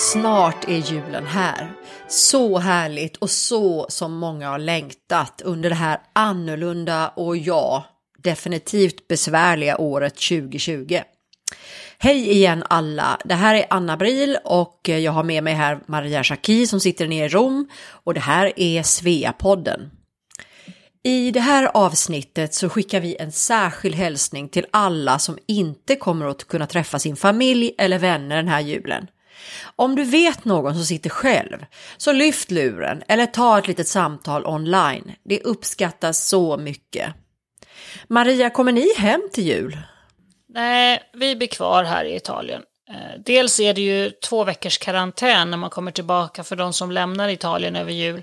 snart är julen här. Så härligt och så som många har längtat under det här annorlunda och ja, definitivt besvärliga året 2020. Hej igen alla! Det här är Anna Bril och jag har med mig här Maria Schacki som sitter nere i Rom och det här är Sveapodden. I det här avsnittet så skickar vi en särskild hälsning till alla som inte kommer att kunna träffa sin familj eller vänner den här julen. Om du vet någon som sitter själv, så lyft luren eller ta ett litet samtal online. Det uppskattas så mycket. Maria, kommer ni hem till jul? Nej, vi blir kvar här i Italien. Eh, dels är det ju två veckors karantän när man kommer tillbaka för de som lämnar Italien över jul.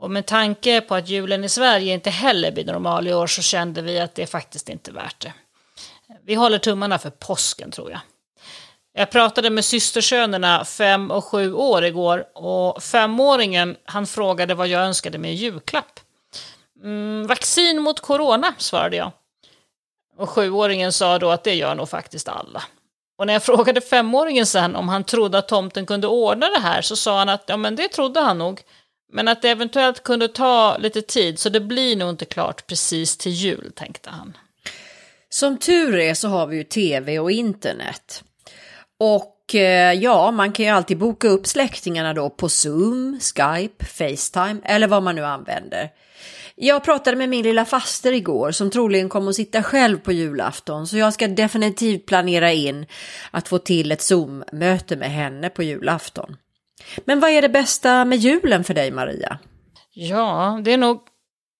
Och med tanke på att julen i Sverige inte heller blir normal i år så kände vi att det faktiskt inte är värt det. Vi håller tummarna för påsken tror jag. Jag pratade med systersönerna fem och sju år igår och femåringen han frågade vad jag önskade mig i julklapp. Mm, vaccin mot corona, svarade jag. Och sjuåringen sa då att det gör nog faktiskt alla. Och när jag frågade femåringen sen om han trodde att tomten kunde ordna det här så sa han att ja, men det trodde han nog. Men att det eventuellt kunde ta lite tid så det blir nog inte klart precis till jul, tänkte han. Som tur är så har vi ju tv och internet. Och eh, ja, man kan ju alltid boka upp släktingarna då på Zoom, Skype, Facetime eller vad man nu använder. Jag pratade med min lilla faster igår som troligen kommer att sitta själv på julafton så jag ska definitivt planera in att få till ett Zoom-möte med henne på julafton. Men vad är det bästa med julen för dig Maria? Ja, det är nog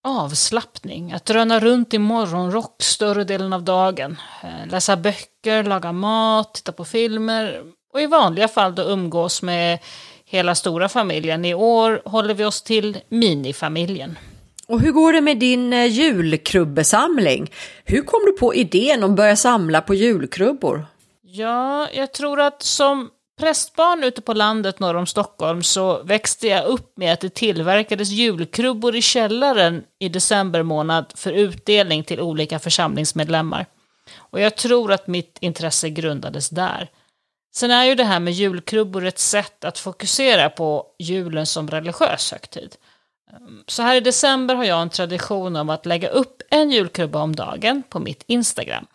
avslappning. Att röna runt i morgonrock större delen av dagen. Eh, läsa böcker, laga mat, titta på filmer och i vanliga fall då umgås med hela stora familjen. I år håller vi oss till minifamiljen. Och hur går det med din eh, julkrubbesamling? Hur kom du på idén att börja samla på julkrubbor? Ja, jag tror att som prästbarn ute på landet norr om Stockholm så växte jag upp med att det tillverkades julkrubbor i källaren i december månad för utdelning till olika församlingsmedlemmar. Och jag tror att mitt intresse grundades där. Sen är ju det här med julkrubbor ett sätt att fokusera på julen som religiös högtid. Så här i december har jag en tradition om att lägga upp en julkrubba om dagen på mitt Instagram.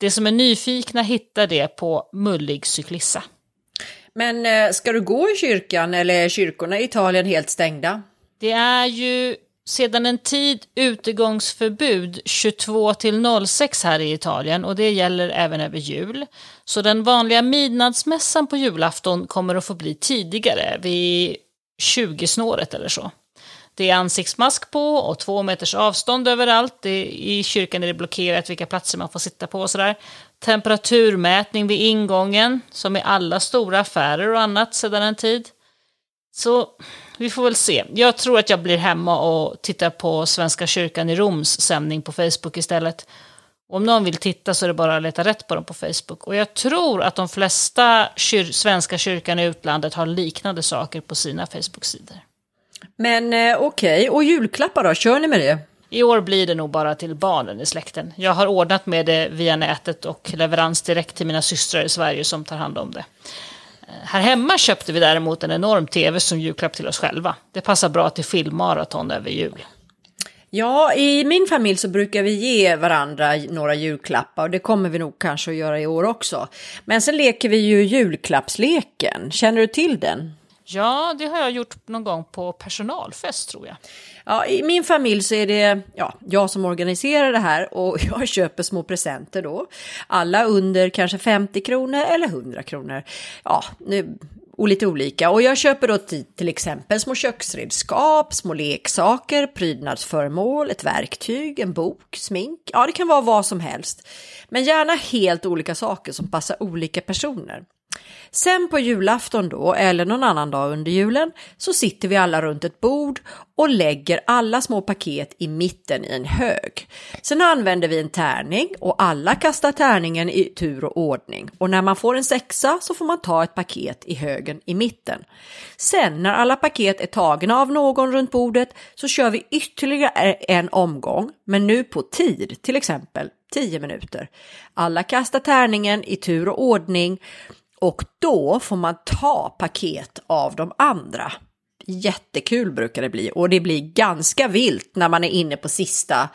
De som är nyfikna hittar det på Mullig cyklissa. Men eh, ska du gå i kyrkan eller är kyrkorna i Italien helt stängda? Det är ju sedan en tid utegångsförbud 22 till 06 här i Italien och det gäller även över jul. Så den vanliga midnattsmässan på julafton kommer att få bli tidigare, vid 20-snåret eller så. Det är ansiktsmask på och två meters avstånd överallt. I kyrkan är det blockerat vilka platser man får sitta på och sådär. Temperaturmätning vid ingången, som i alla stora affärer och annat sedan en tid. Så vi får väl se. Jag tror att jag blir hemma och tittar på Svenska kyrkan i Roms sändning på Facebook istället. Om någon vill titta så är det bara att leta rätt på dem på Facebook. Och jag tror att de flesta kyr Svenska kyrkan i utlandet har liknande saker på sina Facebook-sidor. Men eh, okej, okay. och julklappar då, kör ni med det? I år blir det nog bara till barnen i släkten. Jag har ordnat med det via nätet och leverans direkt till mina systrar i Sverige som tar hand om det. Eh, här hemma köpte vi däremot en enorm tv som julklapp till oss själva. Det passar bra till filmmaraton över jul. Ja, i min familj så brukar vi ge varandra några julklappar och det kommer vi nog kanske att göra i år också. Men sen leker vi ju julklappsleken. Känner du till den? Ja, det har jag gjort någon gång på personalfest tror jag. Ja, i min familj så är det ja, jag som organiserar det här och jag köper små presenter då. Alla under kanske 50 kronor eller 100 kronor. Ja, nu och lite olika. Och jag köper då till exempel små köksredskap, små leksaker, prydnadsföremål, ett verktyg, en bok, smink. Ja, det kan vara vad som helst. Men gärna helt olika saker som passar olika personer. Sen på julafton då, eller någon annan dag under julen, så sitter vi alla runt ett bord och lägger alla små paket i mitten i en hög. Sen använder vi en tärning och alla kastar tärningen i tur och ordning. Och när man får en sexa så får man ta ett paket i högen i mitten. Sen när alla paket är tagna av någon runt bordet så kör vi ytterligare en omgång, men nu på tid, till exempel 10 minuter. Alla kastar tärningen i tur och ordning och då får man ta paket av de andra. Jättekul brukar det bli och det blir ganska vilt när man är inne på sista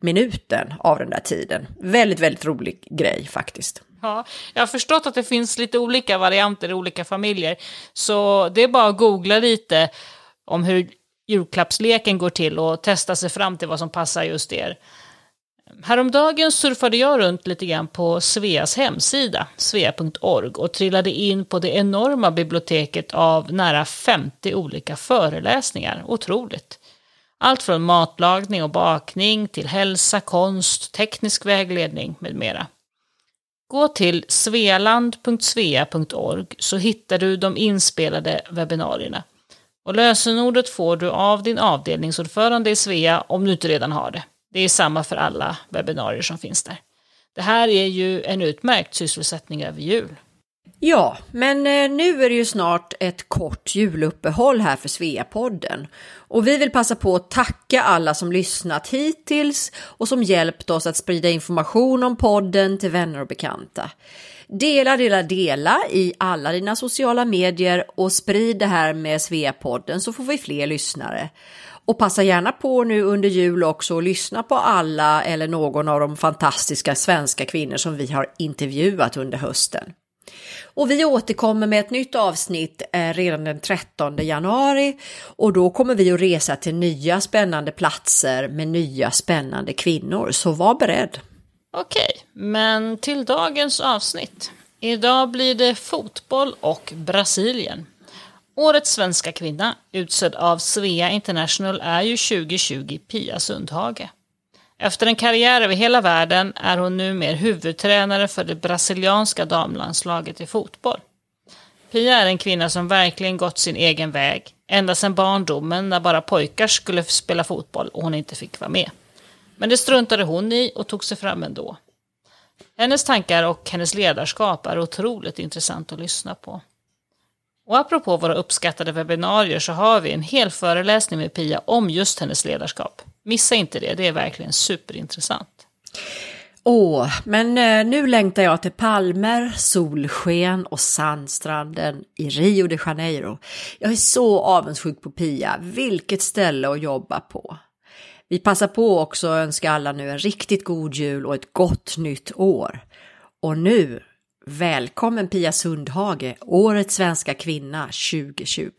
minuten av den där tiden. Väldigt, väldigt rolig grej faktiskt. Ja, jag har förstått att det finns lite olika varianter i olika familjer. Så det är bara att googla lite om hur julklappsleken går till och testa sig fram till vad som passar just er. Häromdagen surfade jag runt lite grann på Sveas hemsida, svea.org, och trillade in på det enorma biblioteket av nära 50 olika föreläsningar. Otroligt! Allt från matlagning och bakning till hälsa, konst, teknisk vägledning med mera. Gå till svealand.svea.org så hittar du de inspelade webbinarierna. Och lösenordet får du av din avdelningsordförande i Svea om du inte redan har det. Det är samma för alla webbinarier som finns där. Det här är ju en utmärkt sysselsättning över jul. Ja, men eh, nu är det ju snart ett kort juluppehåll här för Sveapodden. Och vi vill passa på att tacka alla som lyssnat hittills och som hjälpt oss att sprida information om podden till vänner och bekanta. Dela, dela, dela i alla dina sociala medier och sprid det här med Sveapodden så får vi fler lyssnare. Och passa gärna på nu under jul också och lyssna på alla eller någon av de fantastiska svenska kvinnor som vi har intervjuat under hösten. Och vi återkommer med ett nytt avsnitt eh, redan den 13 januari och då kommer vi att resa till nya spännande platser med nya spännande kvinnor, så var beredd. Okej, men till dagens avsnitt. Idag blir det fotboll och Brasilien. Årets svenska kvinna, utsedd av Svea International, är ju 2020 Pia Sundhage. Efter en karriär över hela världen är hon numera huvudtränare för det brasilianska damlandslaget i fotboll. Pia är en kvinna som verkligen gått sin egen väg, ända sedan barndomen när bara pojkar skulle spela fotboll och hon inte fick vara med. Men det struntade hon i och tog sig fram ändå. Hennes tankar och hennes ledarskap är otroligt intressant att lyssna på. Och apropå våra uppskattade webbinarier så har vi en hel föreläsning med Pia om just hennes ledarskap. Missa inte det, det är verkligen superintressant. Åh, men eh, nu längtar jag till palmer, solsken och sandstranden i Rio de Janeiro. Jag är så avundsjuk på Pia, vilket ställe att jobba på. Vi passar på också att önska alla nu en riktigt god jul och ett gott nytt år. Och nu Välkommen Pia Sundhage, Årets svenska kvinna 2020.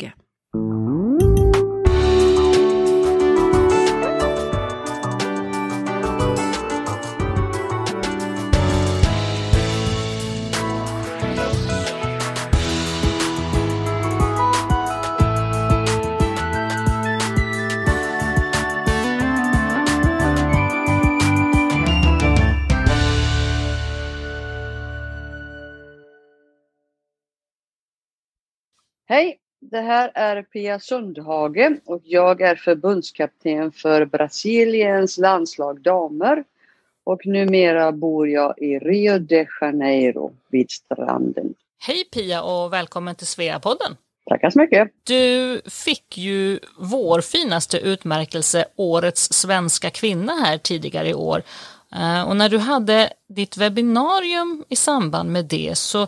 Hej, det här är Pia Sundhage och jag är förbundskapten för Brasiliens landslag damer. Och numera bor jag i Rio de Janeiro vid stranden. Hej Pia och välkommen till Sveapodden. Tackar så mycket. Du fick ju vår finaste utmärkelse, Årets svenska kvinna här tidigare i år. Eh, och när du hade ditt webbinarium i samband med det så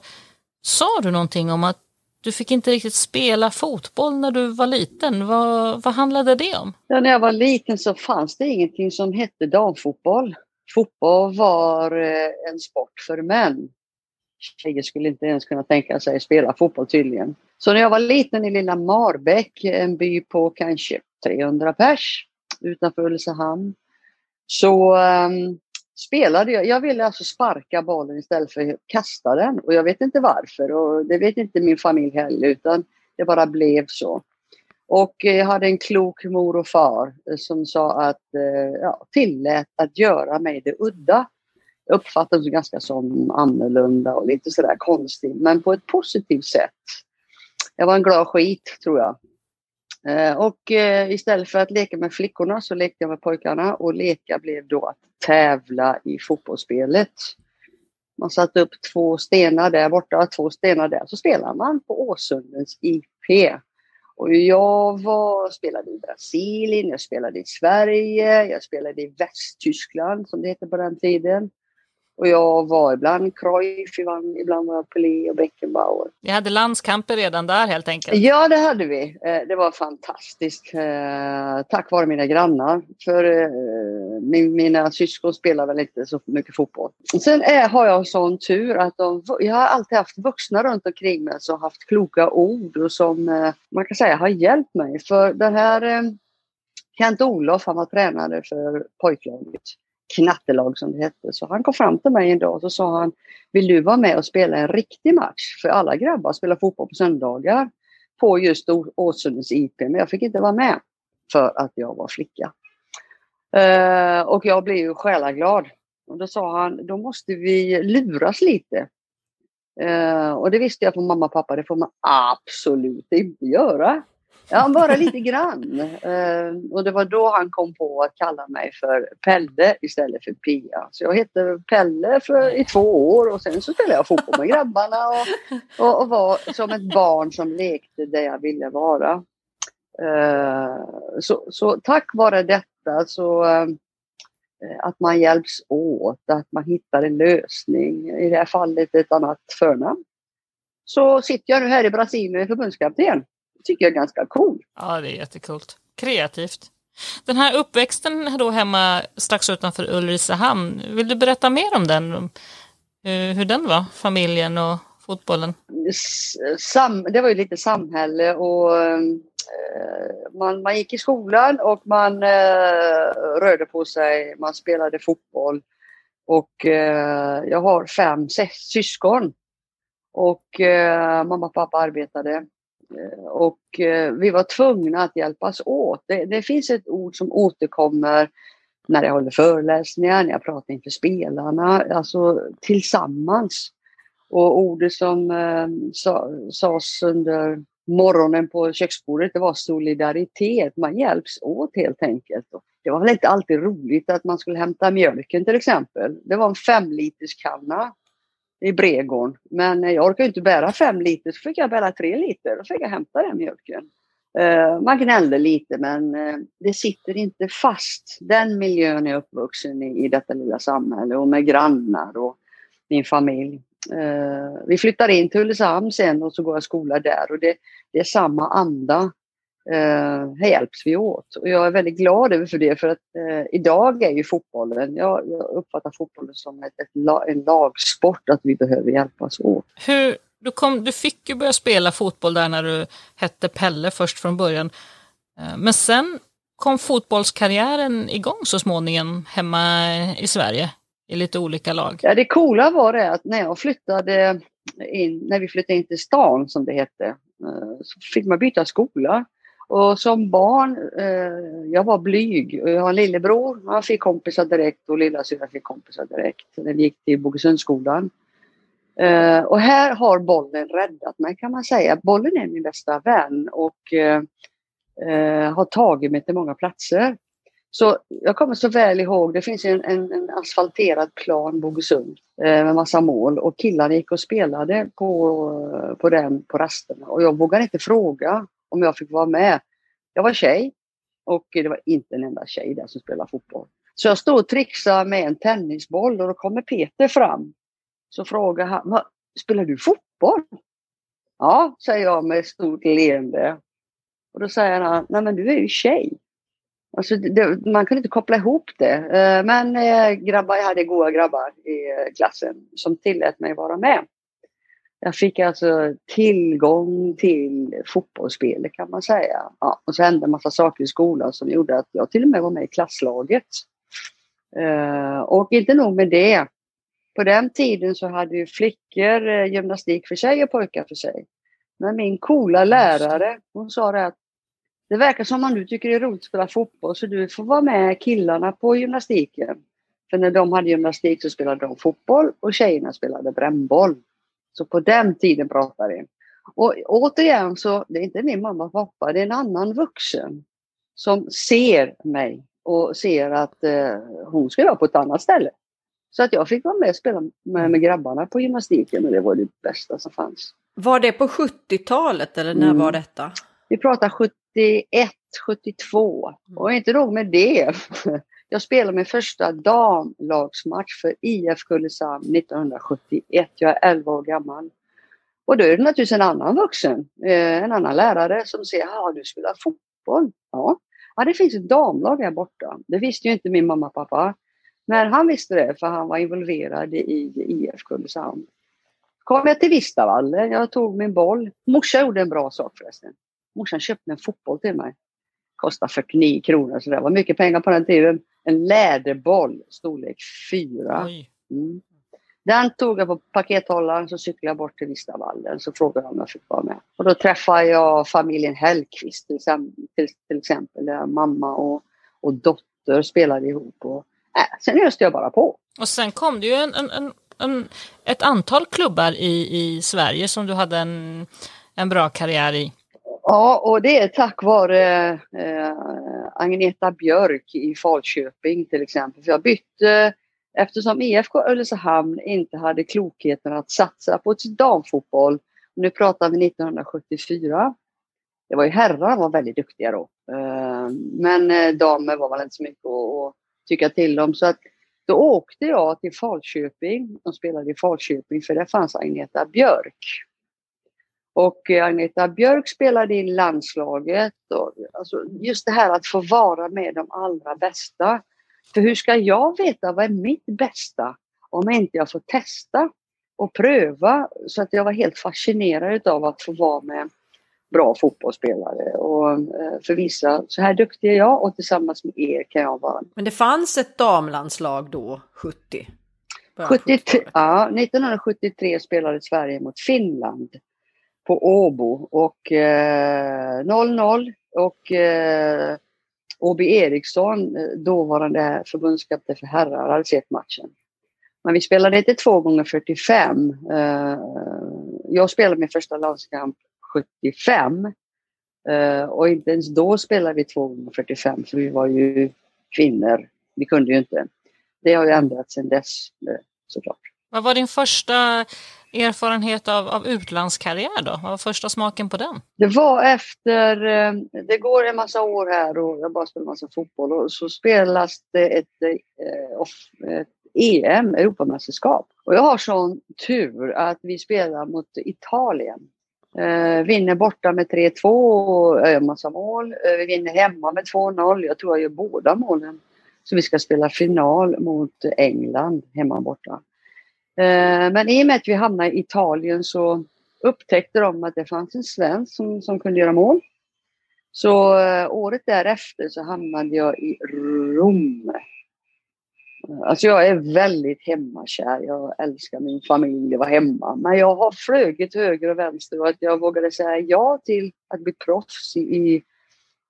sa du någonting om att du fick inte riktigt spela fotboll när du var liten. Vad, vad handlade det om? Ja, när jag var liten så fanns det ingenting som hette damfotboll. Fotboll var eh, en sport för män. Tjejer skulle inte ens kunna tänka sig spela fotboll tydligen. Så när jag var liten i lilla Marbäck, en by på kanske 300 pers utanför Ulricehamn, så um, spelade jag. Jag ville alltså sparka bollen istället för att kasta den och jag vet inte varför och det vet inte min familj heller utan det bara blev så. Och eh, jag hade en klok mor och far eh, som sa att, eh, ja, tillät att göra mig det udda. Jag uppfattades ganska som annorlunda och lite sådär konstig men på ett positivt sätt. Jag var en glad skit tror jag. Eh, och eh, istället för att leka med flickorna så lekte jag med pojkarna och leka blev då att tävla i fotbollsspelet. Man satte upp två stenar där borta, två stenar där, så spelar man på Åsundens IP. Och jag var, spelade i Brasilien, jag spelade i Sverige, jag spelade i Västtyskland som det hette på den tiden. Och jag var ibland Cruyff, ibland var jag Pelé och Beckenbauer. Vi hade landskamper redan där helt enkelt. Ja, det hade vi. Eh, det var fantastiskt. Eh, tack vare mina grannar. För eh, mina syskon spelar väl inte så mycket fotboll. Sen är, har jag sån tur att de, jag har alltid haft vuxna runt omkring mig som haft kloka ord och som man kan säga har hjälpt mig. För den här Kent-Olof, han var tränare för pojklaget knattelag som det hette. Så han kom fram till mig en dag och så sa han, vill du vara med och spela en riktig match? För alla grabbar spelar fotboll på söndagar på just Åsundens IP, men jag fick inte vara med för att jag var flicka. Uh, och jag blev ju själaglad. Och då sa han, då måste vi luras lite. Uh, och det visste jag från mamma och pappa, det får man absolut inte göra. Ja, bara lite grann. Uh, och det var då han kom på att kalla mig för Pelle istället för Pia. Så jag hette Pelle för, i två år och sen så spelade jag fotboll med grabbarna och, och, och var som ett barn som lekte där jag ville vara. Uh, så, så tack vare detta så uh, att man hjälps åt, att man hittar en lösning, i det här fallet ett annat förnamn. Så sitter jag nu här i Brasilien förbundskapten tycker jag är ganska cool. Ja, det är jättekult. Kreativt. Den här uppväxten då hemma strax utanför Ulricehamn, vill du berätta mer om den? Eh, hur den var, familjen och fotbollen? Sam, det var ju lite samhälle och uh, man, man gick i skolan och man uh, rörde på sig, man spelade fotboll. Och jag har fem syskon. Och mamma och pappa arbetade. Eh, och eh, vi var tvungna att hjälpas åt. Det, det, finns ett ord som återkommer när jag håller föreläsningar, när jag pratar inför spelarna, alltså tillsammans. Och ordet som eh, sa, sades under morgonen på köksbordet, det var solidaritet. Man hjälps åt helt enkelt. Det var väl inte alltid roligt att man skulle hämta mjölken till exempel. Det var en femliterskanna i Bregården. Men eh, jag orkade inte bära fem liter, så fick jag bära tre liter. Då fick jag hämta den mjölken. Eh, man gnällde lite men eh, det sitter inte fast. Den miljön är uppvuxen i, i detta lilla samhälle och med grannar och min familj. Vi flyttar in till Ulricehamn sen och så går jag skola där och det, det är samma anda eh, här hjälps vi åt. Och jag är väldigt glad över för det för att eh, idag är ju fotbollen, jag, jag uppfattar fotbollen som ett, ett la, en lagsport, att vi behöver hjälpas åt. Hur, du, kom, du fick ju börja spela fotboll där när du hette Pelle först från början. Eh, men sen kom fotbollskarriären igång så småningom hemma i Sverige i lite olika lag? Ja, det coola var det att när jag flyttade in, när vi flyttade in till stan som det hette, eh, så fick man byta skola. Och som barn, eh, jag var blyg. Jag har en lillebror, han fick kompisar direkt och lillasyrra fick kompisar direkt. Den gick till Bogesundsskolan. Eh, och här har bollen räddat mig kan man säga. Bollen är min bästa vän och eh, eh har tagit mig till många platser. Så jag kommer så väl ihåg, det finns en, en, en asfalterad plan Bogesund eh, med massa mål och killarna gick och spelade på, på den på rasterna och jag vågade inte fråga om jag fick vara med. Jag var tjej och det var inte en enda tjej där som spelade fotboll. Så jag stod och trixade med en tennisboll och då kommer Peter fram. Så frågar han, spelar du fotboll? Ja, säger jag med stort leende. Och då säger han, nej men du är ju tjej. Alltså, det, man kunde inte koppla ihop det. Eh, men eh, grabbar, jag hade goda grabbar i eh, klassen som tillät mig vara med. Jag fick alltså tillgång till fotbollsspelet kan man säga. Ja, och så hände en massa saker i skolan som gjorde att jag till och med var med i klasslaget. Uh, och inte nog med det. På den tiden så hade ju flickor uh, gymnastik för sig och pojkar för sig. Men min coola lärare, hon sa det att det verkar som att du tycker det är roligt att spela fotboll så du får vara med killarna på gymnastiken. För när de hade gymnastik så spelade de fotboll och tjejerna spelade brännboll. Så på den tiden pratar vi. Och återigen så, det är inte min mamma och pappa, det är en annan vuxen som ser mig och ser att eh, hon ska vara på ett annat ställe. Så att jag fick vara med och spela med, med grabbarna på gymnastiken och det var det bästa som fanns. Var det på 70-talet eller när mm. var detta? Vi pratar 71, 72 mm. och inte nog med det. Jag spelade min första damlagsmatch för IF Kulleshamn 1971. Jag är 11 år gammal. Och då är det naturligtvis en annan vuxen, eh, en annan lärare som säger, ja du spelar fotboll. Ja. ja, det finns ett damlag här borta. Det visste ju inte min mamma och pappa. Men han visste det för han var involverad i IF Kulleshamn. Kom jag till Vistavallen, jag tog min boll. Morsan gjorde en bra sak förresten. Morsan köpte en fotboll till mig. Kostade 49 kronor, så det var mycket pengar på den tiden. En läderboll, storlek 4. Mm. Den tog jag på pakethållaren så cyklade jag bort till Vistavallen så frågade jag om jag fick vara med. Och då träffade jag familjen Hellqvist till, till, till exempel. Där mamma och, och dotter spelade ihop. Och, äh, sen öste jag bara på. Och sen kom det ju en, en, en, en, ett antal klubbar i, i Sverige som du hade en, en bra karriär i. Ja, och det är tack vare eh, Agneta Björk i Falköping till exempel. För jag bytte Eftersom IFK Ulricehamn inte hade klokheten att satsa på damfotboll, nu pratar vi 1974, det var ju herrar var väldigt duktiga då. Eh, men eh, damer var väl inte så mycket att tycka till om. Så att då åkte jag till Falköping och spelade i Falköping för där fanns Agneta Björk. Och eh, Agneta Björk spelade i landslaget. Och, alltså, just det här att få vara med de allra bästa. För hur ska jag veta vad är mitt bästa om inte jag får testa och pröva? Så att jag var helt fascinerad av att få vara med bra fotbollsspelare och eh, för vissa, så här duktig är jag och tillsammans med er kan jag vara. Men det fanns ett damlandslag då, 70? 73, ja, 1973 spelade Sverige mot Finland på Åbo och eh, 0-0 och eh, Åby Eriksson, eh, dåvarande förbundskapten för herrar, hade sett matchen. Men vi spelade inte två gånger 45. Eh, jag spelade min första landskamp 75. Eh, och inte ens då spelade vi två gånger 45 för vi var ju kvinnor. Vi kunde ju inte. Det har ju ändrats sedan dess eh, såklart. Vad var din första erfarenhet av, av utlandskarriär då? Vad var första smaken på den? Det var efter, eh, det går en massa år här och jag bara spelar massa fotboll och så spelas det ett, eh, ett EM, Europamästerskap. Och jag har sån tur att vi spelar mot Italien. Eh, vinner borta med 3-2 och en massa mål. Eh, vi vinner hemma med 2-0. Jag tror jag gör båda målen. Så vi ska spela final mot England hemma borta. Eh, men i och med att vi hamnade i Italien så upptäckte de att det fanns en svensk som, som kunde göra mål. Så eh, året därefter så hamnade jag i Rom. Alltså jag är väldigt hemmakär. Jag älskar min familj och vara hemma. Men jag har flugit höger och vänster och att jag vågade säga ja till att bli proffs i,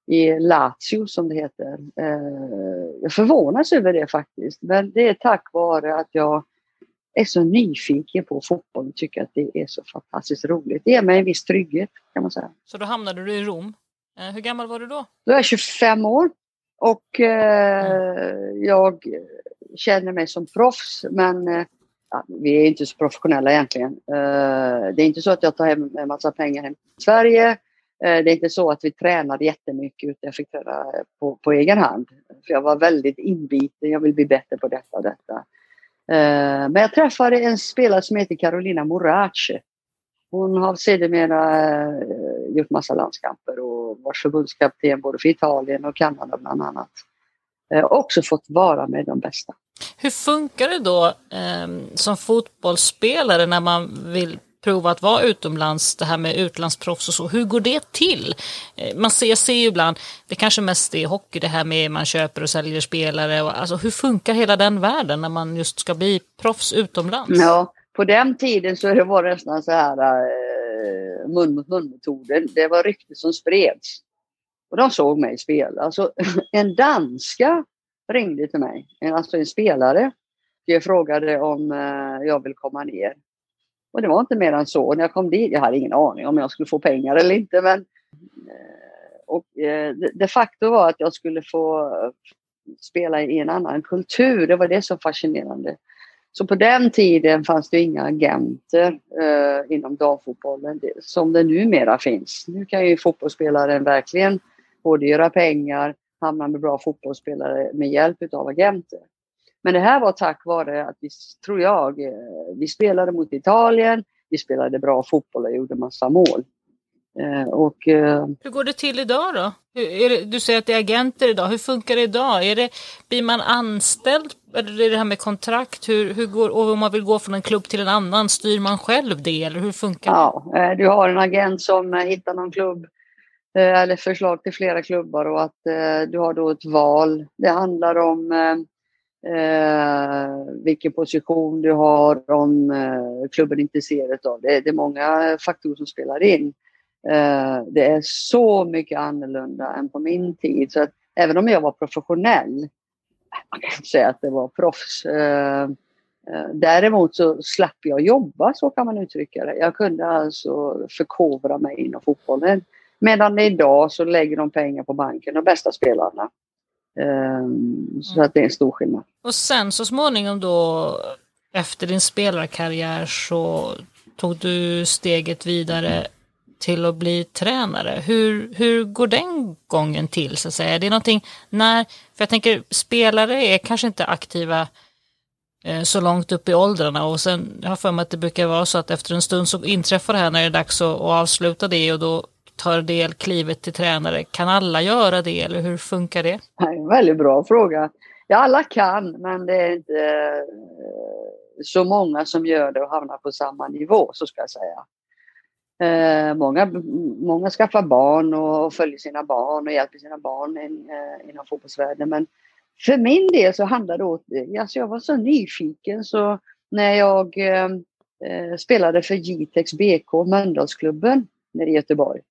i Lazio som det heter. Eh, jag förvånas över det faktiskt. Men det är tack vare att jag är så nyfiken på fotboll och tycker att det är så fantastiskt roligt. Det ger mig en viss trygghet kan man säga. Så då hamnade du i Rom. Eh, hur gammal var du då? Då är jag 25 år och eh, mm. jag känner mig som proffs men eh, vi är inte så professionella egentligen. Eh, det är inte så att jag tar hem en massa pengar hem till Sverige. Eh, det är inte så att vi tränade jättemycket utan jag fick träna på, på egen hand. För jag var väldigt inbiten, jag vill bli bättre på detta och detta. Eh, men jag träffade en spelare som heter Carolina Morace. Hon har sedermera eh, gjort massa landskamper och varit förbundskapten både för Italien och Kanada bland annat. Eh, också fått vara med de bästa. Hur funkar det då eh, som fotbollsspelare när man vill prova att vara utomlands, det här med utlandsproffs och så. Hur går det till? Eh, man ser, ser ju ibland, det kanske mest är hockey det här med man köper och säljer spelare. Och, alltså, hur funkar hela den världen när man just ska bli proffs utomlands? Ja, på den tiden så var det nästan så här äh, mun mot mun-metoden. Det var rykten som spreds. Och de såg mig spela. så en danska ringde till mig, alltså en spelare. Jag frågade om eh, jag vill komma ner. Och det var inte mer än så. När jag kom dit, jag hade ingen aning om jag skulle få pengar eller inte. Men, eh, och eh, det de facto var att jag skulle få spela i en annan kultur. Det var det som var fascinerande. Så på den tiden fanns det inga agenter eh, inom damfotbollen som det numera finns. Nu kan ju fotbollsspelaren verkligen både göra pengar hamna med bra fotbollsspelare med hjälp av agenter. Men det här var tack vare att vi, tror jag, eh, vi spelade mot Italien, vi spelade bra fotboll och gjorde massa mål. Eh, och, eh, Hur går det till idag då? Det, du säger att det är agenter idag. Hur funkar det idag? Är det, blir man anställd? Eller är det här med kontrakt? Hur, hur går, och om man vill gå från en klubb till en annan, styr man själv det? Eller hur funkar det? Ja, du har en agent som hittar någon klubb eller förslag till flera klubbar och att du har då ett val. Det handlar om eh, vilken position du har, om eh, klubben är intresserad av det. Det är många faktorer som spelar in. Eh, det är så mycket annorlunda än på min tid. Så att även om jag var professionell, man kan inte säga att det var proffs. Eh, eh, däremot så slapp jag jobba, så kan man uttrycka det. Jag kunde alltså förkovra mig inom fotbollen. Medan idag så lägger de pengar på banken, de bästa spelarna. Um, så att det är en stor skillnad. Och sen så småningom då efter din spelarkarriär så tog du steget vidare till att bli tränare. Hur, hur går den gången till så att säga? Är det någonting när, för jag tänker spelare är kanske inte aktiva eh, så långt upp i åldrarna och sen jag har för mig att det brukar vara så att efter en stund så inträffar det här när det är dags att, att avsluta det och då tar del klivet till tränare. Kan alla göra det eller hur funkar det? Det är en väldigt bra fråga. Ja, alla kan, men det är inte eh, så många som gör det och hamnar på samma nivå, så ska jag säga. Eh, många, många skaffar barn och följer sina barn och hjälper sina barn in, eh, inom fotbollsvärlden. Men för min del så handlade det om, eh, alltså jag var så nyfiken så när jag eh, eh spelade för Jitex BK, Mölndalsklubben nere i Göteborg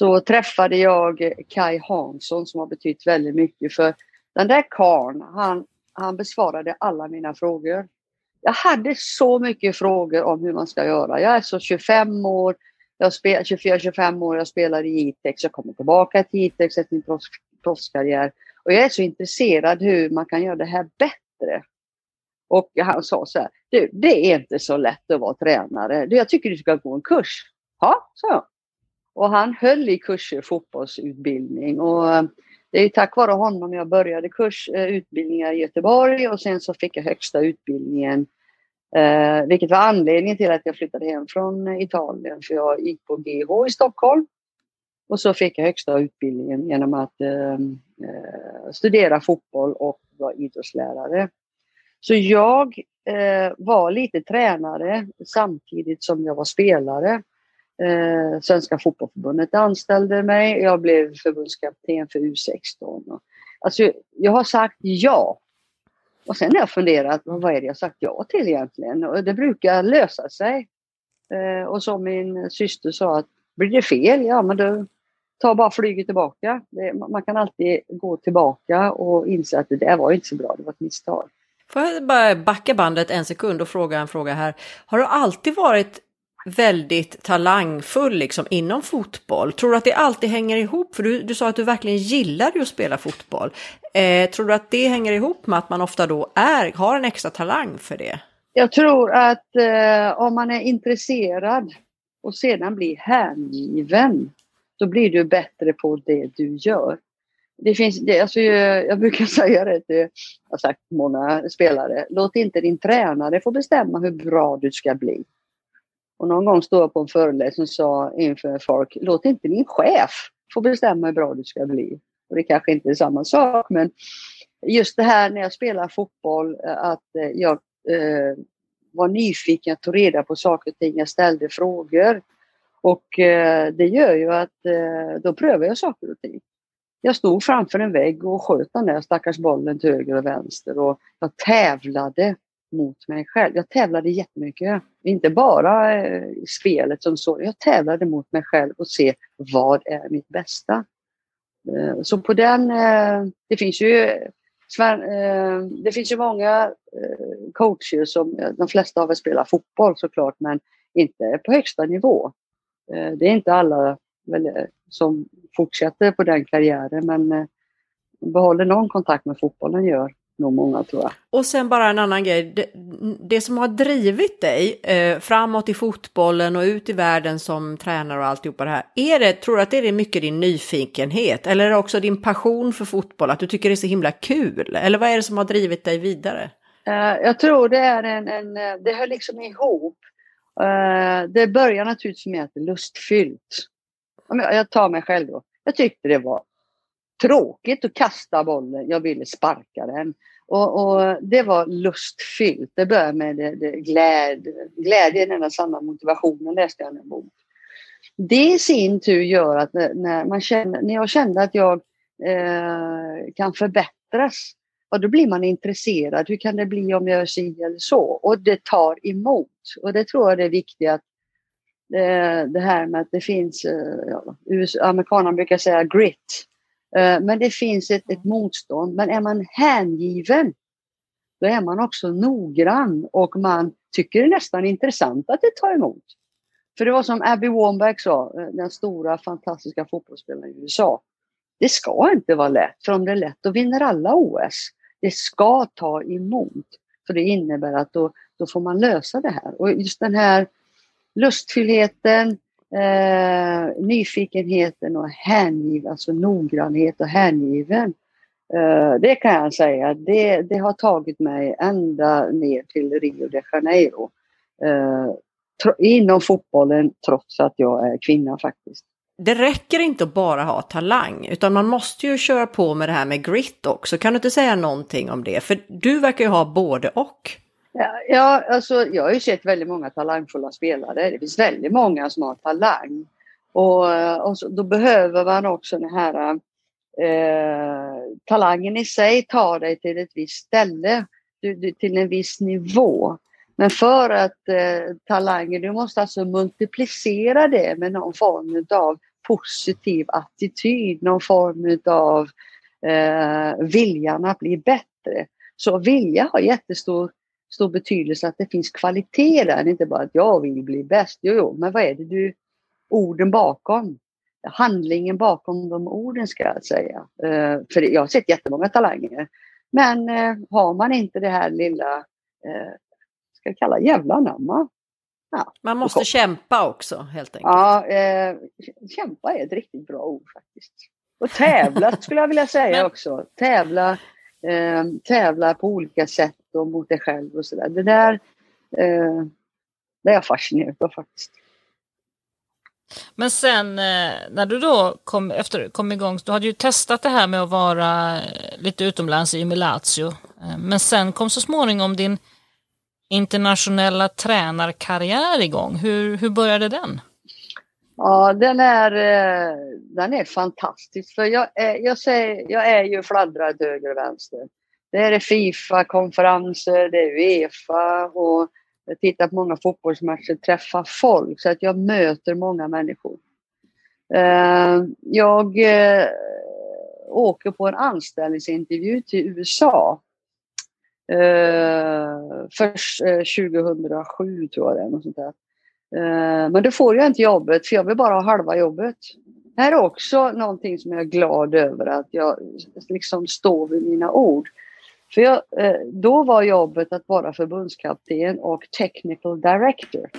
så träffade jag Kai Hansson som har betytt väldigt mycket för den där karln, han, han besvarade alla mina frågor. Jag hade så mycket frågor om hur man ska göra. Jag är så 25 år, 24-25 år, jag spelar i Itex, jag kommer tillbaka till Itex efter min proffskarriär. Och jag är så intresserad hur man kan göra det här bättre. Och han sa så här, du, det är inte så lätt att vara tränare. Du, jag tycker du ska gå en kurs. Ja, sa jag. Och han höll i kurser, fotbollsutbildning. Och eh, det är tack vare honom jag började kursutbildningar eh, i Göteborg och sen så fick jag högsta utbildningen. Eh, vilket var anledningen till att jag flyttade hem från Italien för jag gick på GH i Stockholm. Och så fick jag högsta utbildningen genom att eh, eh studera fotboll och vara idrottslärare. Så jag eh, var lite tränare samtidigt som jag var spelare. Eh, Svenska fotbollförbundet anställde mig. Jag blev förbundskapten för U16. Alltså, jag har sagt ja. Och sen har jag funderat, vad är det jag sagt ja till egentligen? Och det brukar lösa sig. Eh, och som min syster sa, att blir det fel, ja men då ta bara flyget tillbaka. Det, man kan alltid gå tillbaka och inse att det där var inte så bra, det var ett misstag. Får jag bara backa bandet en sekund och fråga en fråga här. Har du alltid varit väldigt talangfull liksom inom fotboll. Tror du att det alltid hänger ihop? För du, du sa att du verkligen gillar att spela fotboll. Eh, tror du att det hänger ihop med att man ofta då är, har en extra talang för det? Jag tror att eh, om man är intresserad och sedan blir hängiven, då blir du bättre på det du gör. Det finns, det, alltså, eh, jag, brukar säga det till, jag har sagt många spelare, låt inte din tränare få bestämma hur bra du ska bli. Och någon gång stod jag på en föreläsning och sa inför folk, låt inte din chef få bestämma hur bra du ska bli. Och det kanske inte är samma sak, men just det här när jag spelar fotboll, eh, att eh, jag eh, var nyfiken, jag tog reda på saker och ting, jag ställde frågor. Och eh, det gör ju att eh, då prövar jag saker och ting. Jag stod framför en vägg och sköt den där stackars bollen till höger och vänster och jag tävlade mot mig själv. Jag tävlade jättemycket. Inte bara eh, spelet som så. Jag tävlade mot mig själv och se vad är mitt bästa. Eh, så på den, eh, det finns ju eh, det finns ju många eh, coacher som, eh, de flesta av er spelar fotboll såklart, men inte på högsta nivå. Det är inte alla som fortsätter på den karriären, men behåller någon kontakt med fotbollen gör nog många tror jag. Och sen bara en annan grej. Det, det som har drivit dig eh, framåt i fotbollen och ut i världen som tränare och alltihopa det här. Är det, tror du att det är mycket din nyfikenhet eller är det också din passion för fotboll? Att du tycker det är så himla kul? Eller vad är det som har drivit dig vidare? Eh, jag tror det är en, en det hör liksom ihop. Eh, det börjar naturligtvis med att det är lustfyllt. Jag tar mig själv då. Jag tyckte det var tråkigt att kasta bollen. Jag ville sparka den. Och, och det var lustfyllt. Det började med det, det glädje. Glädjen är den sanna motivationen läste jag en bok. Det i sin tur gör att när, man känner, när jag kände att jag eh, kan förbättras, och då blir man intresserad. Hur kan det bli om jag gör si eller så? Och det tar emot. Och det tror jag det är viktigt att eh, det här med att det finns, eh, ja, amerikanerna brukar säga grit. Eh, men det finns ett, ett motstånd. Men är man hängiven, då är man också noggrann och man tycker det är nästan intressant att det tar emot. För det var som Abby Wambach sa, eh, den stora fantastiska fotbollsspelaren i USA. Det ska inte vara lätt, för om det är lätt då vinner alla OS. Det ska ta emot. För det innebär att då, då får man lösa det här. Och just den här lustfyllheten, eh, nyfikenheten och hängiv, alltså noggrannhet och hängiven. Eh, det kan jag säga, det, det har tagit mig ända ner till Rio de Janeiro. Eh, inom fotbollen trots att jag är kvinna faktiskt. Det räcker inte att bara ha talang, utan man måste ju köra på med det här med grit också. Kan du inte säga någonting om det? För du verkar ju ha både och. Ja, alltså jag har ju sett väldigt många talangfulla spelare. Det finns väldigt många som har talang. Och, och så, då behöver man också den här eh, talangen i sig tar dig till ett visst ställe, du, du, till en viss nivå. Men för att eh, talangen, du måste alltså multiplicera det med någon form av positiv attityd, någon form av eh, viljan att bli bättre. Så vilja har jättestor stor betydelse att det finns kvalitet där, inte bara att jag vill bli bäst. Jo, jo, men vad är det du, orden bakom? Handlingen bakom de orden ska jag säga. Uh, för jag har sett jättemånga talanger. Men uh, har man inte det här lilla, uh, ska jag kalla jävla namma. Ja, man måste kämpa också helt enkelt. Ja, eh, kämpa är ett riktigt bra ord faktiskt. Och tävla skulle jag vilja säga också. Tävla, eh, tävla på olika sätt och mot dig själv och sådär. Det där eh, det är jag fascinerad av faktiskt. Men sen eh, när du då kom, efter, kom igång, du hade ju testat det här med att vara eh, lite utomlands i Milatio. Eh, men sen kom så småningom din internationella tränarkarriär igång. Hur, hur började den? Ja, den är, den är fantastisk. För jag är, jag, säger, jag är ju fladdrad höger och vänster. Det är Fifa-konferenser, det är Uefa och jag tittar på många fotbollsmatcher, träffar folk så att jag möter många människor. Eh, jag eh, åker på en anställningsintervju till USA. Eh, först 2007 tror jag det är. Något sånt där. Men då får jag inte jobbet för jag vill bara ha halva jobbet. Det här är också någonting som jag är glad över att jag liksom står vid mina ord. För jag, eh, då var jobbet att vara förbundskapten och technical director.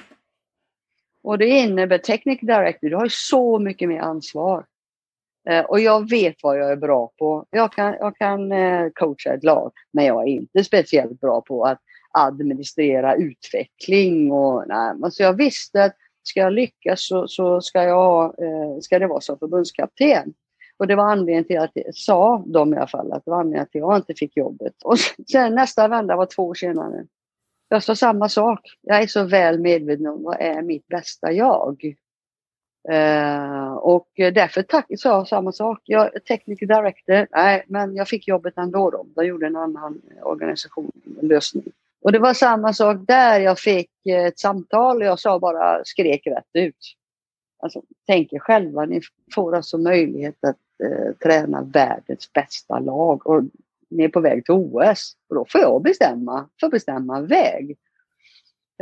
Och det innebär technical director, du har så mycket mer ansvar. Eh, och jag vet vad jag är bra på. Jag kan, jag kan eh, coacha ett lag, men jag är inte speciellt bra på att administrera utveckling. Och, nej. Så jag visste att ska jag lyckas så, så ska, jag, ska det vara som förbundskapten. Och det var anledningen till att, sa de i alla fall, att det var anledningen till att jag inte fick jobbet. Och sen nästa vända var två år senare. Jag sa samma sak. Jag är så väl medveten om vad är mitt bästa jag. Uh, och därför tack, sa jag samma sak. Jag technical director, nej men jag fick jobbet ändå. Då. De gjorde en annan organisation, en lösning. Och det var samma sak där. Jag fick ett samtal och jag sa bara skrek rätt ut. Alltså, tänk er själva, ni får alltså möjlighet att eh, träna världens bästa lag och ni är på väg till OS. Och då får jag bestämma, får bestämma väg.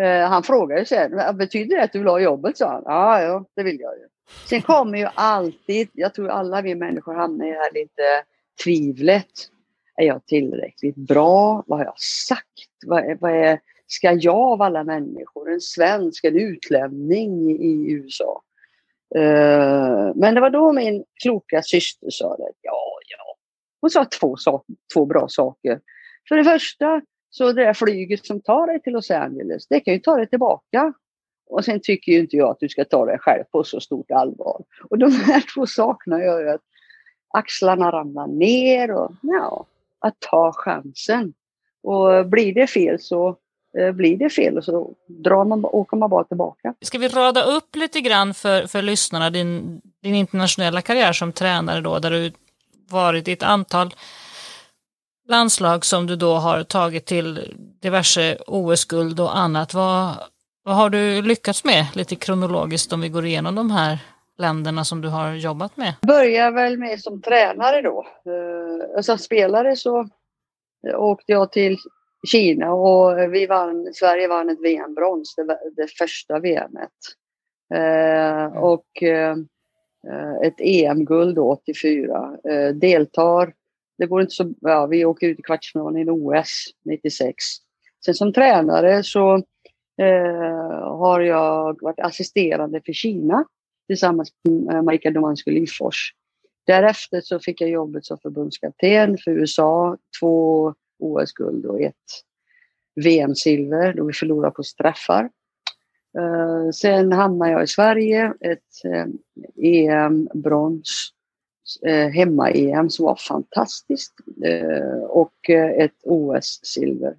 Eh, han frågade sen, betyder det att du vill ha jobbet? sa han. Ja, ja, det vill jag ju. Sen kommer ju alltid, jag tror alla vi människor hamnar i det här lite tvivlet. Är jag tillräckligt bra? Vad har jag sagt? Vad är, vad är, ska jag av alla människor, en svensk, en utlänning i USA? Uh, men det var då min kloka syster sa det. Ja, ja. Hon sa två, två bra saker. För det första, så det där flyget som tar dig till Los Angeles, det kan ju ta dig tillbaka. Och sen tycker ju inte jag att du ska ta dig själv på så stort allvar. Och de här två sakerna gör ju att axlarna ramlar ner och ja, att ta chansen. Och blir det fel så blir det fel och så drar man, åker man bara tillbaka. Ska vi rada upp lite grann för, för lyssnarna din, din internationella karriär som tränare då, där du varit i ett antal landslag som du då har tagit till diverse OS-guld och annat. Vad, vad har du lyckats med lite kronologiskt om vi går igenom de här länderna som du har jobbat med? Jag började väl med som tränare då. Uh, som spelare så åkte jag till Kina och vi vann, Sverige vann ett VM-brons, det, det första VMet. Uh, och uh, ett EM-guld 84. Uh, deltar, det går inte så, ja, vi åker ut i kvartsfinalen i OS 96. Sen som tränare så uh, har jag varit assisterande för Kina tillsammans med Marika Domanski Lyfors. Därefter så fick jag jobbet som förbundskapten för USA, två OS-guld och ett VM-silver då vi förlorade på straffar. Uh, sen hamnade jag i Sverige, ett EM-brons, uh, hemma-EM som var fantastiskt och ett OS-silver.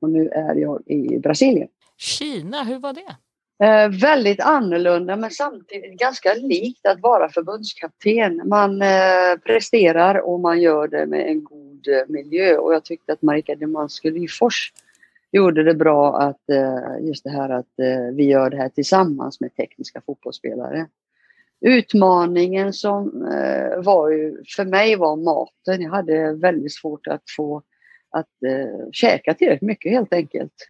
Och nu är jag i Brasilien. Kina, hur var det? Eh, väldigt annorlunda men samtidigt ganska likt att vara förbundskapten. Man eh, presterar och man gör det med en god god miljö och jag tyckte att Marika Demanski Lyfors gjorde det bra att eh, just det här att eh, vi gör det här tillsammans med tekniska fotbollsspelare. Utmaningen som eh, var ju, för mig var maten. Jag hade väldigt svårt att få att eh, käka tillräckligt mycket helt enkelt.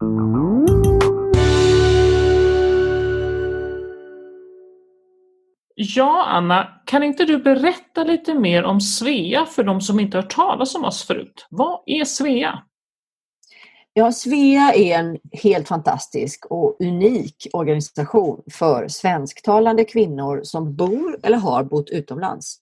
Ja, Anna, kan inte du berätta lite mer om Svea för de som inte hört talas om oss förut? Vad är Svea? Ja, Svea är en helt fantastisk och unik organisation för svensktalande kvinnor som bor eller har bott utomlands.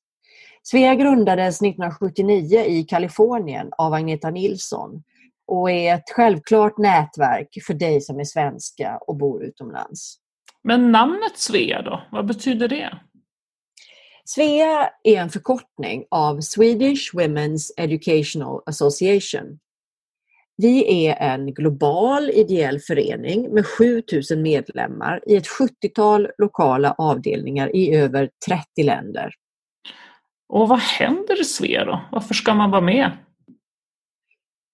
Svea grundades 1979 i Kalifornien av Agneta Nilsson och är ett självklart nätverk för dig som är svenska och bor utomlands. Men namnet Svea då, vad betyder det? Svea är en förkortning av Swedish Women's Educational Association. Vi är en global ideell förening med 7000 medlemmar i ett 70-tal lokala avdelningar i över 30 länder. Och vad händer i Svea då? Varför ska man vara med?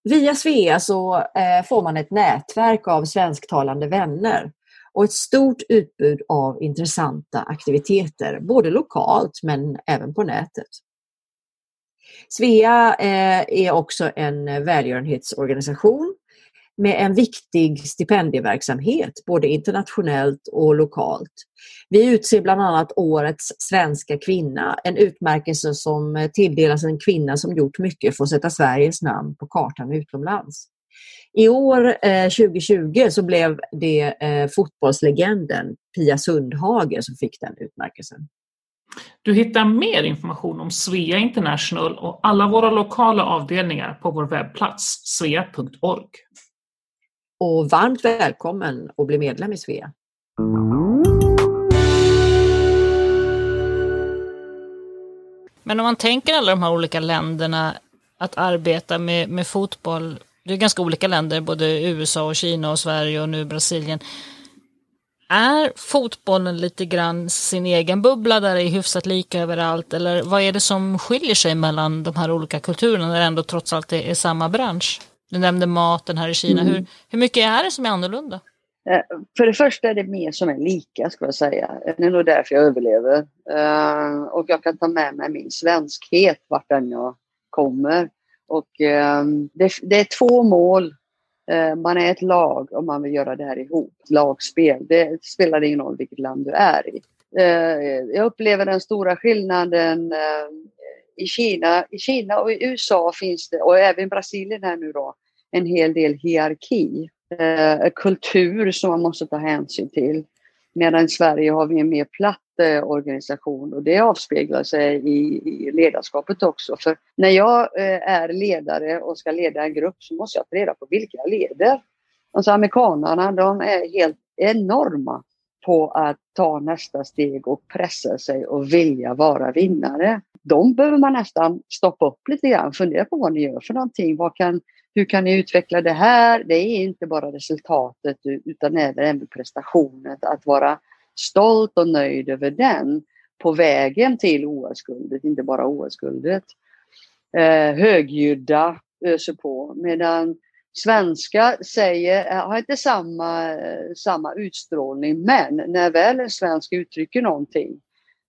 Via Svea så eh, får man ett nätverk av svensktalande vänner och ett stort utbud av intressanta aktiviteter, både lokalt men även på nätet. Svea eh, är också en välgörenhetsorganisation med en viktig stipendieverksamhet både internationellt och lokalt. Vi utser bland annat Årets svenska kvinna, en utmärkelse som tilldelas en kvinna som gjort mycket för att sätta Sveriges namn på kartan utomlands. I år, eh, 2020, så blev det eh, fotbollslegenden Pia Sundhage som fick den utmärkelsen. Du hittar mer information om Svea International och alla våra lokala avdelningar på vår webbplats svea.org. Och varmt välkommen att bli medlem i Svea. Men om man tänker alla de här olika länderna att arbeta med, med fotboll det är ganska olika länder, både USA och Kina och Sverige och nu Brasilien. Är fotbollen lite grann sin egen bubbla där det är hyfsat lika överallt? Eller vad är det som skiljer sig mellan de här olika kulturerna när det ändå trots allt är, samma bransch? Du nämnde maten här i Kina. Mm. Hur, hur mycket är det som är annorlunda? Eh, för det första är det mer som är lika, ska jag säga. Det är nog därför jag överlever. Eh, och jag kan ta med mig min svenskhet vart än jag kommer. Och eh, det, det, är två mål. Eh, man är ett lag om man vill göra det här ihop. Lagspel. Det spelar ingen roll vilket land du är i. Eh, jag upplever den stora skillnaden eh, i Kina, i Kina och i USA finns det, och även Brasilien här nu då, en hel del hierarki. Eh, kultur som man måste ta hänsyn till. Medan i Sverige har vi en mer platt eh, organisation och det avspeglar sig i, i, ledarskapet också. För när jag eh, är ledare och ska leda en grupp så måste jag ta reda på vilka jag leder. Alltså amerikanarna de är helt enorma på att ta nästa steg och pressa sig och vilja vara vinnare. De behöver man nästan stoppa upp lite grann, fundera på vad ni gör för någonting. Vad kan, hur kan ni utveckla det här? Det är inte bara resultatet utan även prestationen. Att vara stolt och nöjd över den på vägen till OS-guldet, inte bara OS-guldet. Eh, högljudda öser på medan svenska säger, har inte samma, samma utstrålning men när väl en svensk uttrycker någonting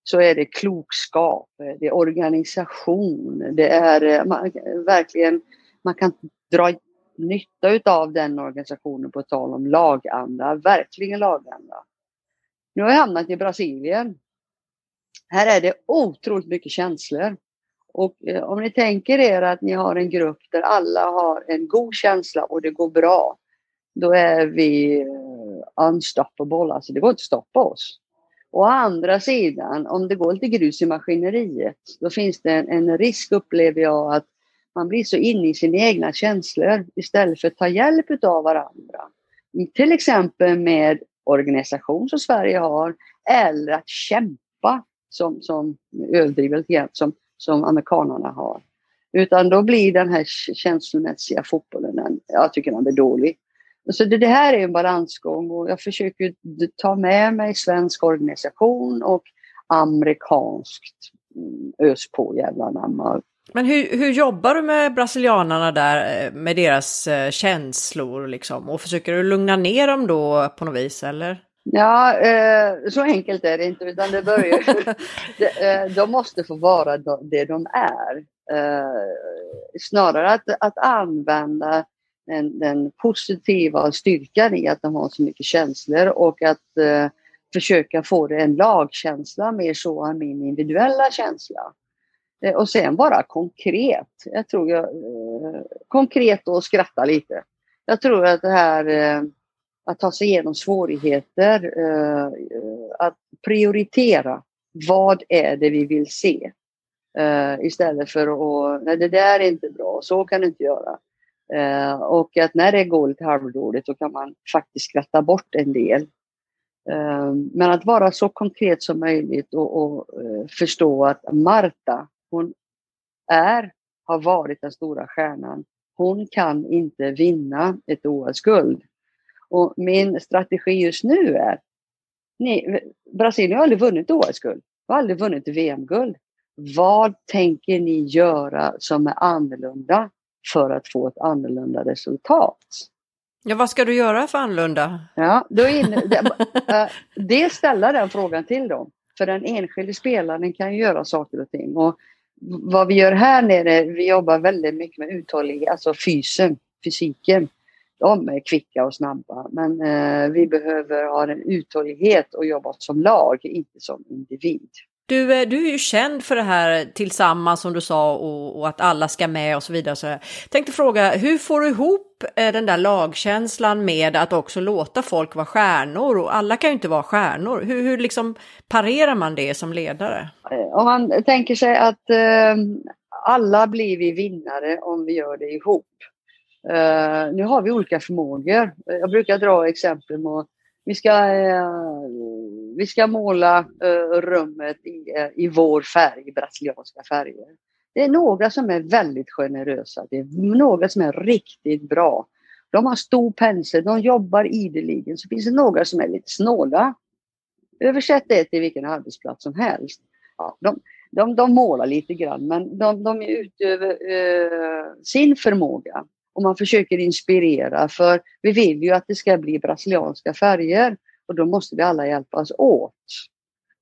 så är det klokskap, det är organisation, det är eh, man, verkligen, man kan dra nytta av den organisationen på tal om laganda, verkligen laganda. Nu har jag hamnat i Brasilien. Här är det otroligt mycket känslor. Och eh, om ni tänker er att ni har en grupp där alla har en god känsla och det går bra. Då är vi eh, unstoppable, alltså det går inte att stoppa oss. Å andra sidan, om det går lite grus i maskineriet, då finns det en, en risk upplever jag att man blir så inne i sina egna känslor istället för att ta hjälp av varandra. Till exempel med organisation som Sverige har eller att kämpa som, som överdrivet som, som amerikanerna har. Utan då blir den här känslomässiga fotbollen, den, jag tycker den blir dålig. Så det, det här är en balansgång och jag försöker ta med mig svensk organisation och amerikanskt mm, ös på jävla namn. Men hur, hur jobbar du med brasilianarna där eh, med deras eh, känslor liksom? Och försöker du lugna ner dem då på något vis eller? Ja, eh, så enkelt är det inte utan det börjar de, eh, de måste få vara det de är. Eh, snarare att, att använda den, den, positiva styrkan i att de har så mycket känslor och att eh, försöka få det en lagkänsla mer så än min individuella känsla. Eh, och sen vara konkret. Jag tror jag, eh, konkret och skratta lite. Jag tror att det här eh, att ta sig igenom svårigheter, att prioritera. Vad är det vi vill se? Istället för att, nej det där är inte bra, så kan du inte göra. Och att när det går lite halvdåligt så kan man faktiskt skratta bort en del. Men att vara så konkret som möjligt och, och förstå att Marta, hon är, har varit den stora stjärnan. Hon kan inte vinna ett OS-guld. Och min strategi just nu är, ni, Brasilien har aldrig vunnit OS-guld, har aldrig vunnit VM-guld. Vad tänker ni göra som är annorlunda för att få ett annorlunda resultat? Ja, vad ska du göra för annorlunda? Ja, då in, det, ställa den frågan till dem. För den enskilde spelaren kan ju göra saker och ting. Och vad vi gör här nere, vi jobbar väldigt mycket med uthållighet, alltså fysen, fysiken. De är kvicka och snabba, men eh, vi behöver ha en uthållighet och jobba som lag, inte som individ. Du, eh, du är ju känd för det här tillsammans som du sa och, och att alla ska med och så vidare. Så jag tänkte fråga, hur får du ihop eh, den där lagkänslan med att också låta folk vara stjärnor? Och alla kan ju inte vara stjärnor. Hur, hur liksom parerar man det som ledare? Eh, om man tänker sig att eh, alla blir vi vinnare om vi gör det ihop. Uh, nu har vi olika förmågor. Jag brukar dra exempel med vi ska, eh, vi ska måla eh, rummet i, eh, i vår färg, brasilianska färger. Det är några som är väldigt generösa. Det är några som är riktigt bra. De har stor pensel, de jobbar ideligen. Så finns det några som är lite snåla. Översätt det till vilken arbetsplats som helst. Ja, de, de, de målar lite grann, men de, de är utöver eh, sin förmåga och man försöker inspirera för vi vill ju att det ska bli brasilianska färger och då måste vi alla hjälpas åt.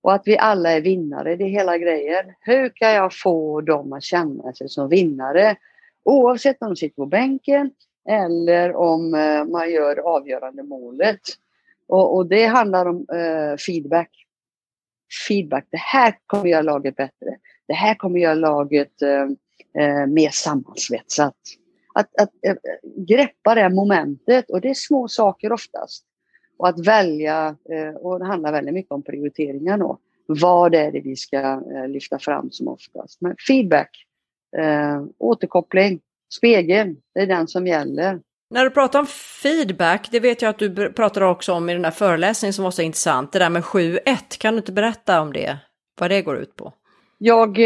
Och att vi alla är vinnare, det är hela grejen. Hur kan jag få dem att känna sig som vinnare? Oavsett om de sitter på bänken eller om eh, man gör avgörande målet. Och, och det handlar om uh, feedback. Feedback, det här kommer göra laget bättre. det här kommer göra laget eh, eh mer sammansvetsat. Att, att äh, greppa det momentet och det är små saker oftast. Och att välja, äh, och det handlar väldigt mycket om prioriteringar då. Vad är det vi ska äh, lyfta fram som oftast? Men feedback, återkoppling, spegeln, det är den som gäller. När du pratar om feedback, det vet jag att du pratade också om i den där föreläsningen som var så intressant, det där med 7-1, kan du inte berätta om det? Vad det går ut på? Jag,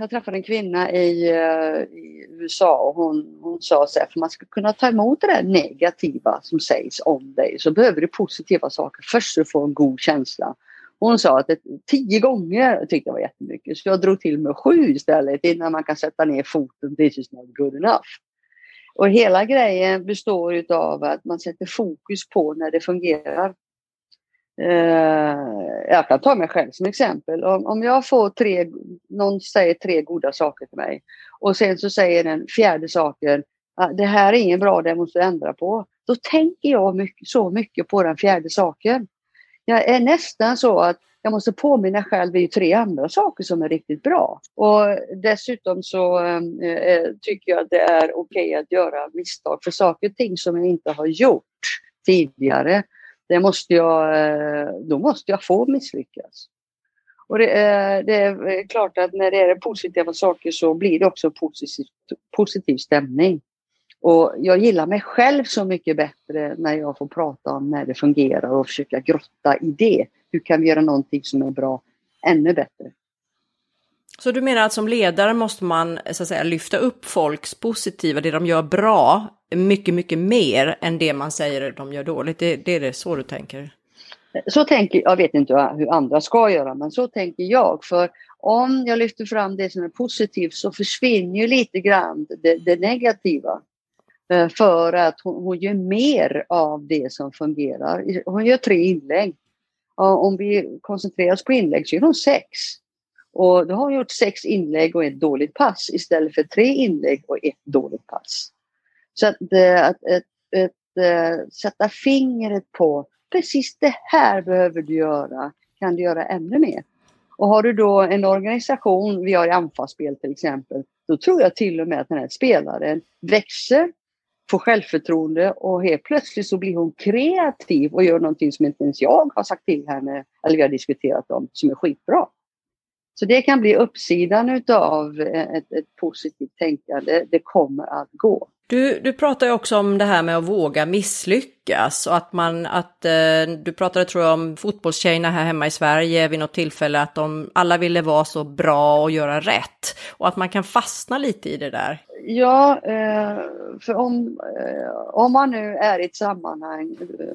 jag träffade en kvinna i, i USA och hon, hon sa så här, för man ska kunna ta emot det där negativa som sägs om dig så behöver du positiva saker först så du får en god känsla. Hon sa att det, tio gånger tyckte jag var jättemycket så jag drog till med sju istället innan man kan sätta ner foten, this is not good enough. Och hela grejen består av att man sätter fokus på när det fungerar. Eh, jag kan ta mig själv som exempel. Om, om jag får tre, någon säger tre goda saker till mig och sen så säger den fjärde saken, det här är ingen bra, det måste du ändra på. Då tänker jag mycket, så mycket på den fjärde saken. Jag är nästan så att jag måste påminna själv i tre andra saker som är riktigt bra. Och dessutom så äh, tycker jag att det är okej okay att göra misstag för saker och ting som jag inte har gjort tidigare det måste jag, eh, då måste jag få misslyckas. Och det är, det är eh, klart att när det är positiva saker så blir det också positiv, positiv stämning. Och jag gillar mig själv så mycket bättre när jag får prata om när det fungerar och försöka grotta i det. Hur kan vi göra någonting som är bra ännu bättre? Så du menar att som ledare måste man så att säga lyfta upp folks positiva, det de gör bra, mycket, mycket mer än det man säger att de gör dåligt. Det, det är det så du tänker? Så tänker jag, vet inte hur andra ska göra, men så tänker jag. För om jag lyfter fram det som är positivt så försvinner ju lite grann det, det negativa. Eh, för att hon, hon gör mer av det som fungerar. Hon gör tre inlägg. Om vi koncentrerar oss på inlägg så gör hon sex. Och då har hon gjort sex inlägg och ett dåligt pass istället för tre inlägg och ett dåligt pass. Så att, eh, att, att, att, att sätta fingret på precis det här behöver du göra, kan du göra ännu mer. Och har du då en organisation, vi har i anfallsspel till exempel, då tror jag till och med att den här spelaren växer, får självförtroende och helt plötsligt så blir hon kreativ och gör någonting som inte ens jag har sagt till henne eller vi har diskuterat om, som är skitbra. Så det kan bli uppsidan utav ett, ett positivt tänkande. Det kommer att gå. Du, du pratar ju också om det här med att våga misslyckas och att man, att eh, du pratade tror jag om fotbollstjejerna här hemma i Sverige vid något tillfälle att de alla ville vara så bra och göra rätt och att man kan fastna lite i det där. Ja, eh, för om, eh, om man nu är i ett sammanhang eh,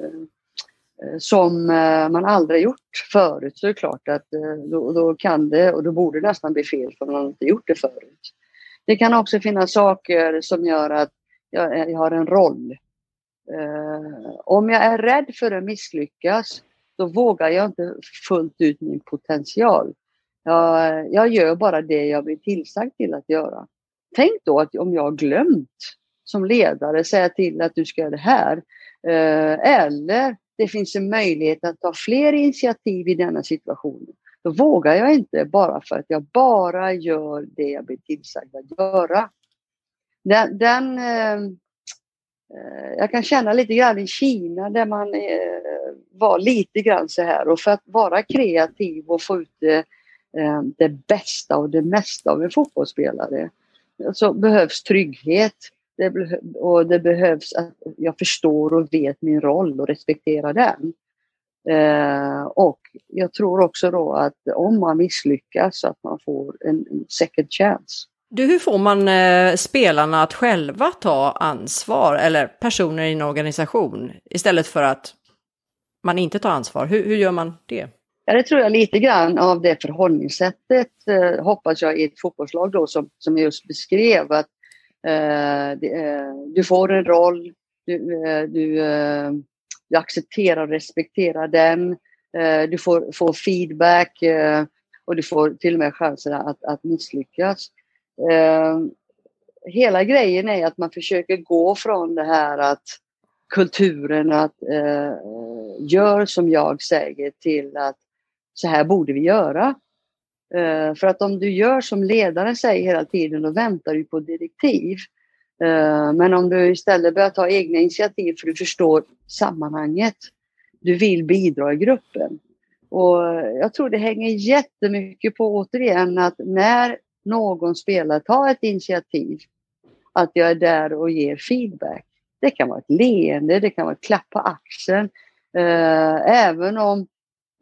eh som eh, man aldrig gjort förut så är det klart att eh, då, då, kan det och då borde det nästan bli fel för man inte gjort det förut. Det kan också finnas saker som gör att jag, eh, jag har en roll. Eh, om jag är rädd för att misslyckas då vågar jag inte fullt ut min potential. Jag, jag gör bara det jag blir tillsagd till att göra. Tänk då att om jag har glömt som ledare säga till att du ska göra det här. Eh, eller det finns en möjlighet att ta fler initiativ i denna situation. Då vågar jag inte bara för att jag bara gör det jag blir tillsagd att göra. Den, den eh, eh, jag kan känna lite grann i Kina där man eh, var lite grann så här och för att vara kreativ och få ut det, eh, det bästa och det mesta av en fotbollsspelare eh, så behövs trygghet. Det och det behövs att jag förstår och vet min roll och respekterar den. Eh, och jag tror också då att om man misslyckas så att man får en, en second chance. Du, hur får man eh, spelarna att själva ta ansvar eller personer i en organisation istället för att man inte tar ansvar? Hur, hur gör man det? Ja, det tror jag lite grann av det förhållningssättet eh, hoppas jag i ett fotbollslag då som, som jag just beskrev att Eh, eh, du får en roll, du, eh, du, eh, du accepterar och respekterar den, eh, du får, får feedback eh, och du får till och med chansen att, att misslyckas. Eh, hela grejen är att man försöker gå från det här att kulturen att eh, gör som jag säger till att så här borde vi göra. Eh, för att om du gör som ledaren säger hela tiden, då väntar du på direktiv. Eh, men om du istället börjar ta egna initiativ för du förstår sammanhanget. Du vill bidra i gruppen. Och jag tror det hänger jättemycket på återigen att när någon spelare tar ett initiativ, att jag är där och ger feedback. Det kan vara ett leende, det kan vara ett klapp på axeln. Eh, även om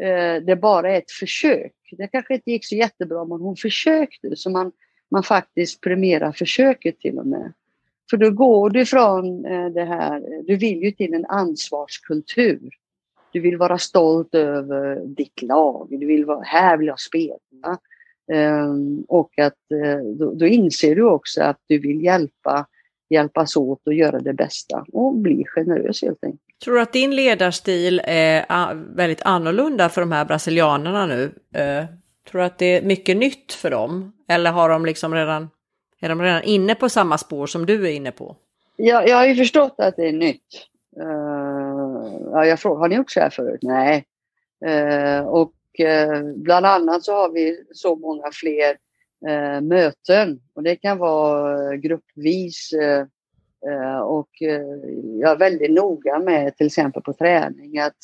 eh, det bara är ett försök. Det kanske inte gick så jättebra men hon försökte så man, man faktiskt premierar försöket till och med. För då går du från eh, det här, du vill ju till en ansvarskultur. Du vill vara stolt över ditt lag. Du vill vara, här vill jag spela. Um, och att uh, då, då, inser du också att du vill hjälpa, hjälpas åt och göra det bästa och bli generös helt enkelt. Tror du att din ledarstil är väldigt annorlunda för de här brasilianerna nu? Uh, tror du att det är mycket nytt för dem? Eller har de liksom redan, är de redan inne på samma spår som du är inne på? Ja, jag har ju förstått att det är nytt. Uh, ja, jag frågar, har ni gjort så här förut? Nej. Uh, och bland annat så har vi så många fler möten och det kan vara gruppvis och jag är väldigt noga med till exempel på träning att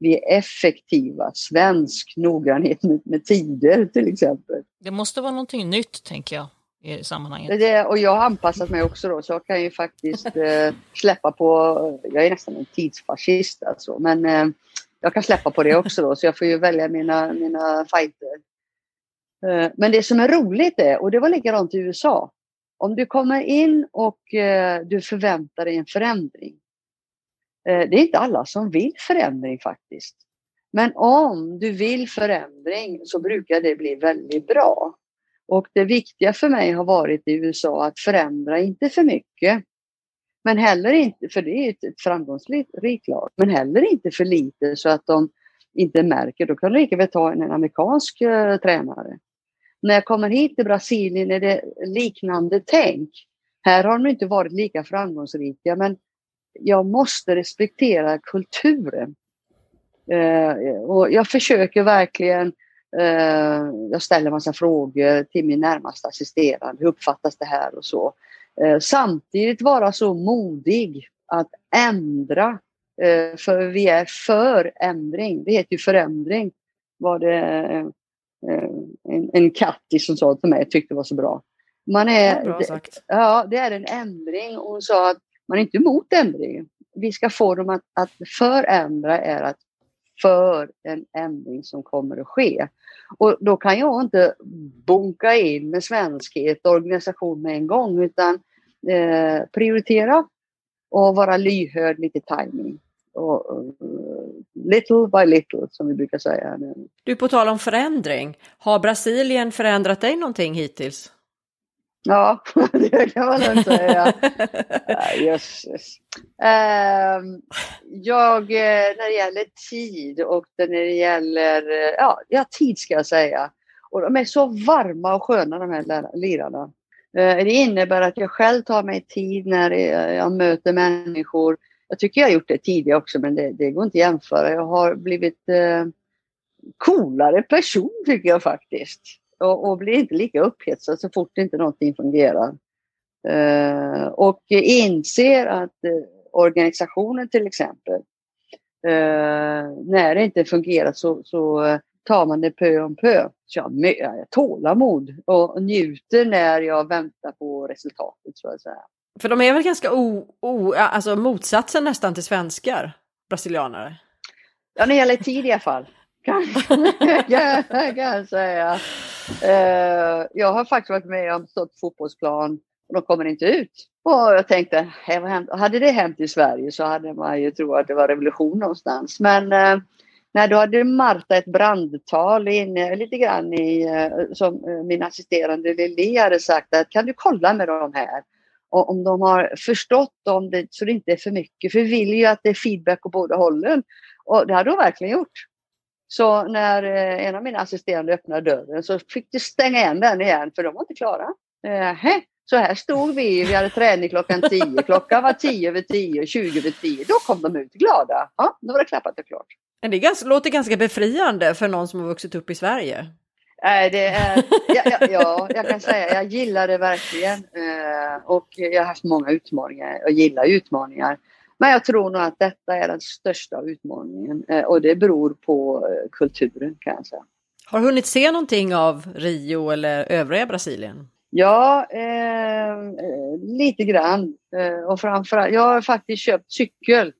vi är effektiva, svensk noggrannhet med, med tider till exempel. Det måste vara någonting nytt tänker jag i sammanhanget. Det, och jag har anpassat mig också då så jag kan ju faktiskt eh, släppa på, jag är nästan en tidsfascist alltså, men eh, jag kan släppa på det också då så jag får ju välja mina, mina fighter. Eh, men det som är roligt är, och det var likadant i USA, om du kommer in och eh, du förväntar dig en förändring. Eh, det är inte alla som vill förändring faktiskt. Men om du vill förändring så brukar det bli väldigt bra. Och det viktiga för mig har varit i USA att förändra, inte för mycket. Men heller inte, för det är ett framgångsrikt lag, men heller inte för lite så att de inte märker. Då kan du lika väl ta en, amerikansk uh, tränare. När jag kommer hit till Brasilien är det liknande tänk. Här har de inte varit lika framgångsrika men jag måste respektera kulturen. Uh, och jag försöker verkligen eh, jag ställer massa frågor till min närmaste assisterande. Hur uppfattas det här och så. Eh, samtidigt vara så modig att ändra. Eh, för vi är för ändring. Det heter ju förändring. Var det en, en kattis som sa till mig, jag tyckte det var så bra. Man är, bra sagt. ja, det är en ändring och hon sa att man är inte emot ändring. Vi ska få dem att, att förändra är att för en ändring som kommer att ske. Och då kan jag inte bunka in med svenskhet och organisation med en gång utan eh, prioritera och vara lyhörd lite timing. Och, uh, little by little som vi brukar säga. Du, på tal om förändring, har Brasilien förändrat dig någonting hittills? Ja, det kan man nog säga. Jösses. Uh, jag, eh, när det gäller tid och när det gäller, ja, ja tid ska jag säga. Och de är så varma och sköna de här lirarna. Eh, det innebär att jag själv tar mig tid när jag möter människor. Jag tycker jag har gjort det tidigare också men det, det går inte att jämföra. Jag har blivit eh, coolare person tycker jag faktiskt och, och blir inte lika upphetsad så fort inte någonting fungerar. Eh, och inser att eh, organisationen till exempel, eh, när det inte fungerar så, så eh, tar man det pö om pö. Så jag har tålamod och njuter när jag väntar på resultatet så att säga. För de är väl ganska o, o, alltså motsatsen nästan till svenskar, brasilianare? Ja, när det gäller tid i alla fall. Kan, jag säga. Uh, jag har faktiskt varit med om stått fotbollsplan och de kommer inte ut. Och jag tänkte, hade det hänt i Sverige så hade man ju trott att det var revolution någonstans. Men uh, nej, då hade Marta ett brandtal inne eh, lite grann i, eh, som eh, min assisterande Lili hade sagt att kan du kolla med dem här? Och om de har förstått om det så det inte är för mycket. För vi vill ju att det är feedback på båda hållen. Och det hade de verkligen gjort. Så när en av mina assisterande öppnade dörren så fick de stänga igen den igen för de var inte klara. Eh, så här stod vi, vi hade träning klockan 10, klockan var 10 över 10, 20 över 10. Då kom de ut glada. Ja, då var det klappat och klart. Men det ganska, låter ganska befriande för någon som har vuxit upp i Sverige. Nej, det är, ja, ja, ja, jag kan säga jag gillar det verkligen. Eh, och jag har haft många utmaningar. Jag gillar utmaningar. Men jag tror nog att detta är den största utmaningen eh, och det beror på eh, kulturen kan jag säga. Har du hunnit se någonting av Rio eller övriga Brasilien? Ja, eh, lite grann. Och framförallt, jag har faktiskt köpt cykel.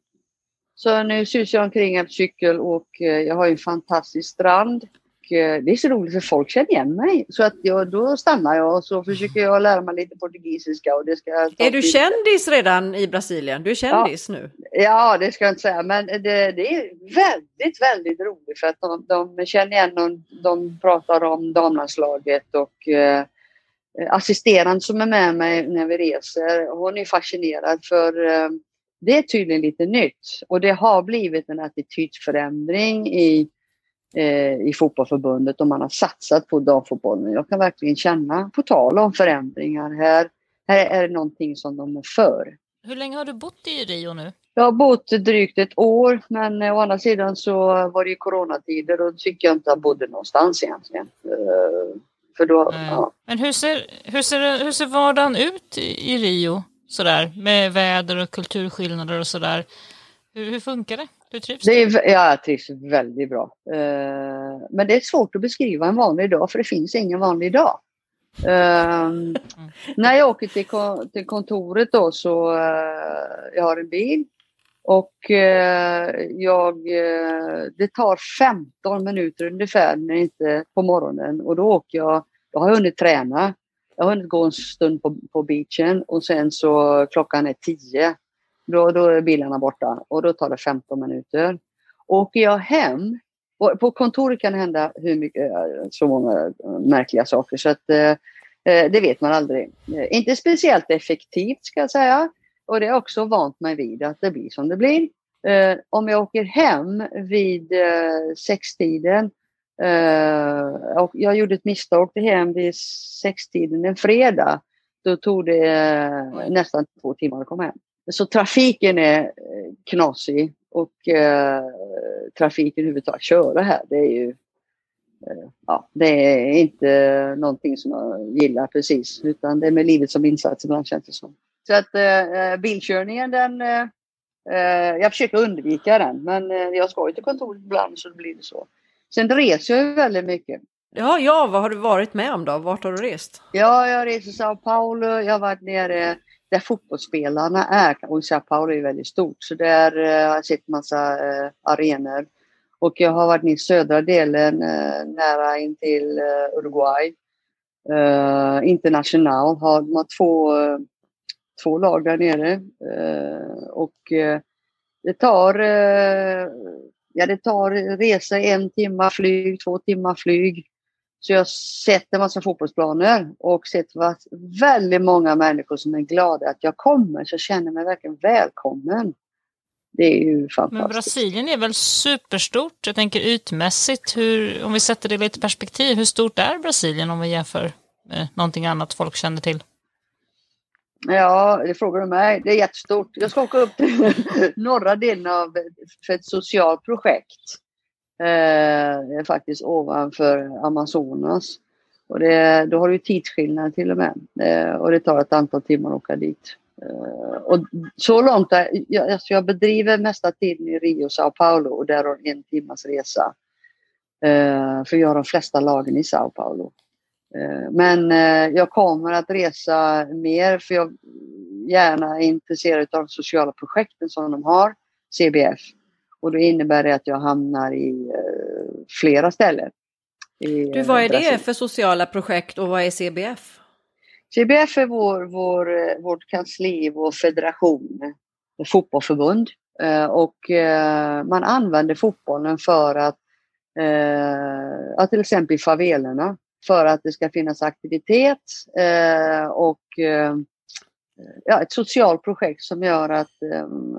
Så nu susar jag omkring en cykel och eh, jag har en fantastisk strand. Eh, det är så roligt för folk känner igen mig. Så att jag, då stannar jag och så försöker jag lära mig lite portugisiska. Och det ska är du kändis redan i Brasilien? Du är kändis ja. nu? Ja, det ska jag inte säga. Men det, det är väldigt, väldigt roligt för att de, de känner igen någon, de pratar om damlandslaget och eh, assisterande som är med mig när vi reser. Hon är fascinerad för eh, det är tydligen lite nytt och det har blivit en attitydförändring i Eh, i fotbollförbundet och man har satsat på damfotbollen. Jag kan verkligen känna, på tal om förändringar, här, här är det någonting som de är för. Hur länge har du bott i Rio nu? Jag har bott drygt ett år men å andra sidan så var det ju coronatider och då tycker jag inte jag bodde någonstans egentligen. Eh, för då, ja. Men hur ser, hur, ser, hur ser vardagen ut i Rio? Sådär, med väder och kulturskillnader och sådär. Hur, hur funkar det? Hur trivs det är, ja, jag trivs väldigt bra. Uh, men det är svårt att beskriva en vanlig dag för det finns ingen vanlig dag. Uh, mm. När jag åker till, till kontoret då så uh, jag har en bil och jag, det tar 15 minuter ungefär när inte på morgonen och då åker jag, då har jag hunnit träna. Jag har hunnit gå en stund på, på beachen och sen så klockan är 10 då, då är bilarna borta och då tar det 15 minuter. Åker jag hem, och på kontoret kan det hända hur mycket, så många märkliga saker så att eh, eh det vet man aldrig. Eh, inte speciellt effektivt ska jag säga. Och det är också vant mig vid att det blir som det blir. Eh, om jag åker hem vid eh, sextiden Uh, och jag gjorde ett misstag, åkte hem vid sextiden en fredag. Då tog det uh, nästan två timmar att komma hem. Så trafiken är eh, knasig och uh, trafiken överhuvudtaget, köra här, det är ju ja, det är inte någonting som jag gillar precis utan det är med livet som insats ibland känns det som. Så att bilkörningen den, jag försöker undvika den men jag ska ju till kontoret ibland så blir det så. Sen reser jag väldigt mycket. Ja, ja, vad har du varit med om då? Vart har du rest? Ja, jag har rest i Sao Paulo, jag har varit nere där fotbollsspelarna är. Och Sao Paulo är väldigt stort så där eh, har jag sett massa eh, arenor. Och jag har varit i södra delen eh, nära in till Uruguay. International har, de har två, två lag där nere. Och det tar, ja, det tar resa en timme flyg, två timmar flyg. Så jag har sett en massa fotbollsplaner och sett väldigt många människor som är glada att jag kommer. Så jag känner mig verkligen välkommen. Det är ju fantastiskt. Men Brasilien är väl superstort? Jag tänker ytmässigt, hur, om vi sätter det i lite perspektiv, hur stort är Brasilien om vi jämför med någonting annat folk känner till? Ja, det frågar du mig. Det är jättestort. Jag ska åka upp till norra delen av för ett socialt projekt eh, faktiskt ovanför Amazonas. Och det, då har du tidsskillnad till och med. Eh, och det tar ett antal timmar att åka dit. Eh, och så långt, där, jag, alltså jag bedriver mesta tiden i Rio och Sao Paulo och där har en timmas resa. Eh, för jag har de flesta lagen i Sao Paulo. Eh, men eh, jag kommer att resa mer för jag gärna är intresserad av de sociala projekten som de har, CBF. Och då innebär det att jag hamnar i eh, flera ställen. I, du, vad är Brasilien. det för sociala projekt och vad är CBF? CBF är vår, vår, vårt kansli, vår federation, fotbollförbund. Och man använder fotbollen för att, eh, till exempel i favelerna, för att det ska finnas aktivitet eh, och eh, ja, ett socialt projekt som gör att um,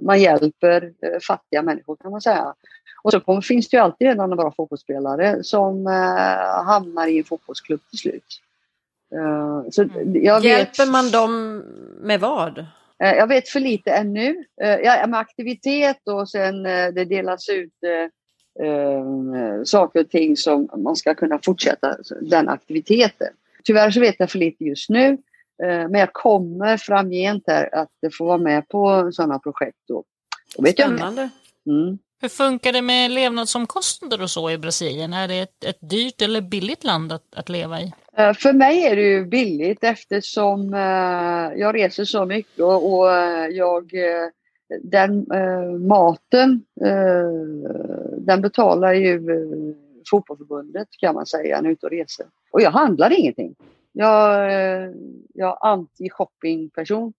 man hjälper uh, fattiga människor kan man säga. Och så kommer, finns det ju alltid en annan bra fotbollsspelare som uh, hamnar i en fotbollsklubb till slut. Uh, så mm. Hjälper vet, man dem med vad? jag vet för lite ännu. ja, med aktivitet och sen det delas ut eh, saker och ting som man ska kunna fortsätta den aktiviteten. Tyvärr så vet jag för lite just nu, eh, men jag kommer framgent här att få vara med på sådana projekt. Då. Och vet Spännande. Mm. Hur funkar det med levnadsomkostnader och så i Brasilien? Är det ett, ett dyrt eller billigt land att, att leva i? Eh, för mig är det ju billigt eftersom eh, jag reser så mycket och eh, jag, den maten, den betalar ju fotbollförbundet kan man säga när jag är ute och reser. Och jag handlar ingenting. Jag, jag är anti-shopping-person.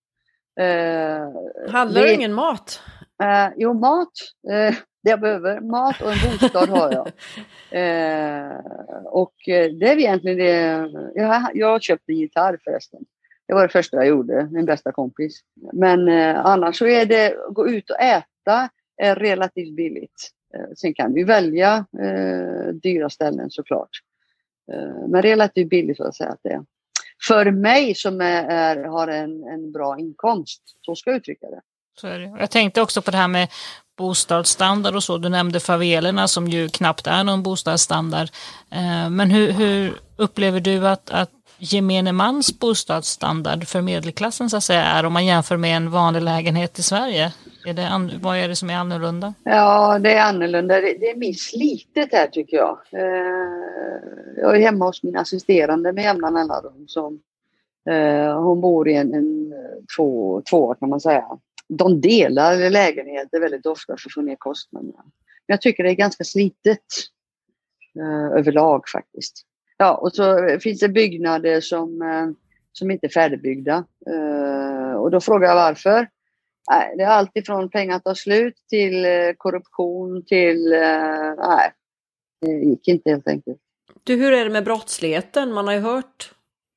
Handlar du ingen mat? Uh, jo, mat. Uh, det jag behöver. Mat och en bostad har jag. Och det är egentligen det. Jag, jag har köpt en gitarr förresten. Det var det första jag gjorde, min bästa kompis. Men eh, annars så är det, gå ut och äta är relativt billigt. Eh, sen kan vi välja dyra ställen såklart. men relativt billigt så att säga att det är. För mig som är, är har en, en bra inkomst, så ska jag uttrycka det. Så är det. Jag tänkte också på det här med bostadsstandard och så. Du nämnde favelerna som ju knappt är någon bostadsstandard. Eh, men hur, hur upplever du att, att gemene mans bostadsstandard för medelklassen så att säga är om man jämför med en vanlig lägenhet i Sverige? Är det, vad är det som är annorlunda? Ja, det är annorlunda. Det, det är mer slitet här tycker jag. Eh, jag är hemma hos min assisterande med jämna mellanrum. Som, eh, hon bor i en, en två, två kan man säga de delar lägenheter väldigt ofta för att få ner kostnaderna. Men jag tycker det är ganska slitet eh, överlag faktiskt. Ja, och så finns det byggnader som, eh, som inte är färdigbyggda. Eh, och då frågar jag varför. Det är allt ifrån pengar tar slut till eh, korruption till... Eh, nej, det gick inte helt enkelt. Du, hur är det med brottsligheten? Man har ju hört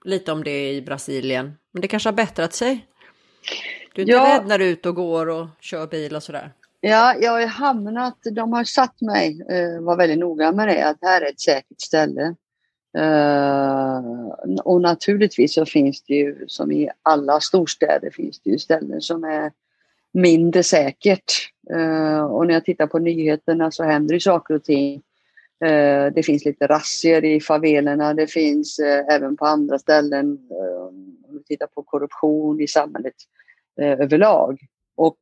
lite om det i Brasilien. Men det kanske har bättrat sig? Du är inte ja. rädd när du är ute och går och kör bil och sådär? Ja, jag har hamnat, de har satt mig, var väldigt noga med det, att här är ett säkert ställe. Uh, och naturligtvis så finns det ju, som i alla storstäder, finns det ju ställen som är mindre säkert. Uh, och när jag tittar på nyheterna så händer det saker och ting. Eh, det finns lite razzior i favelerna, det finns även på andra ställen. om vi tittar på korruption i samhället överlag. Och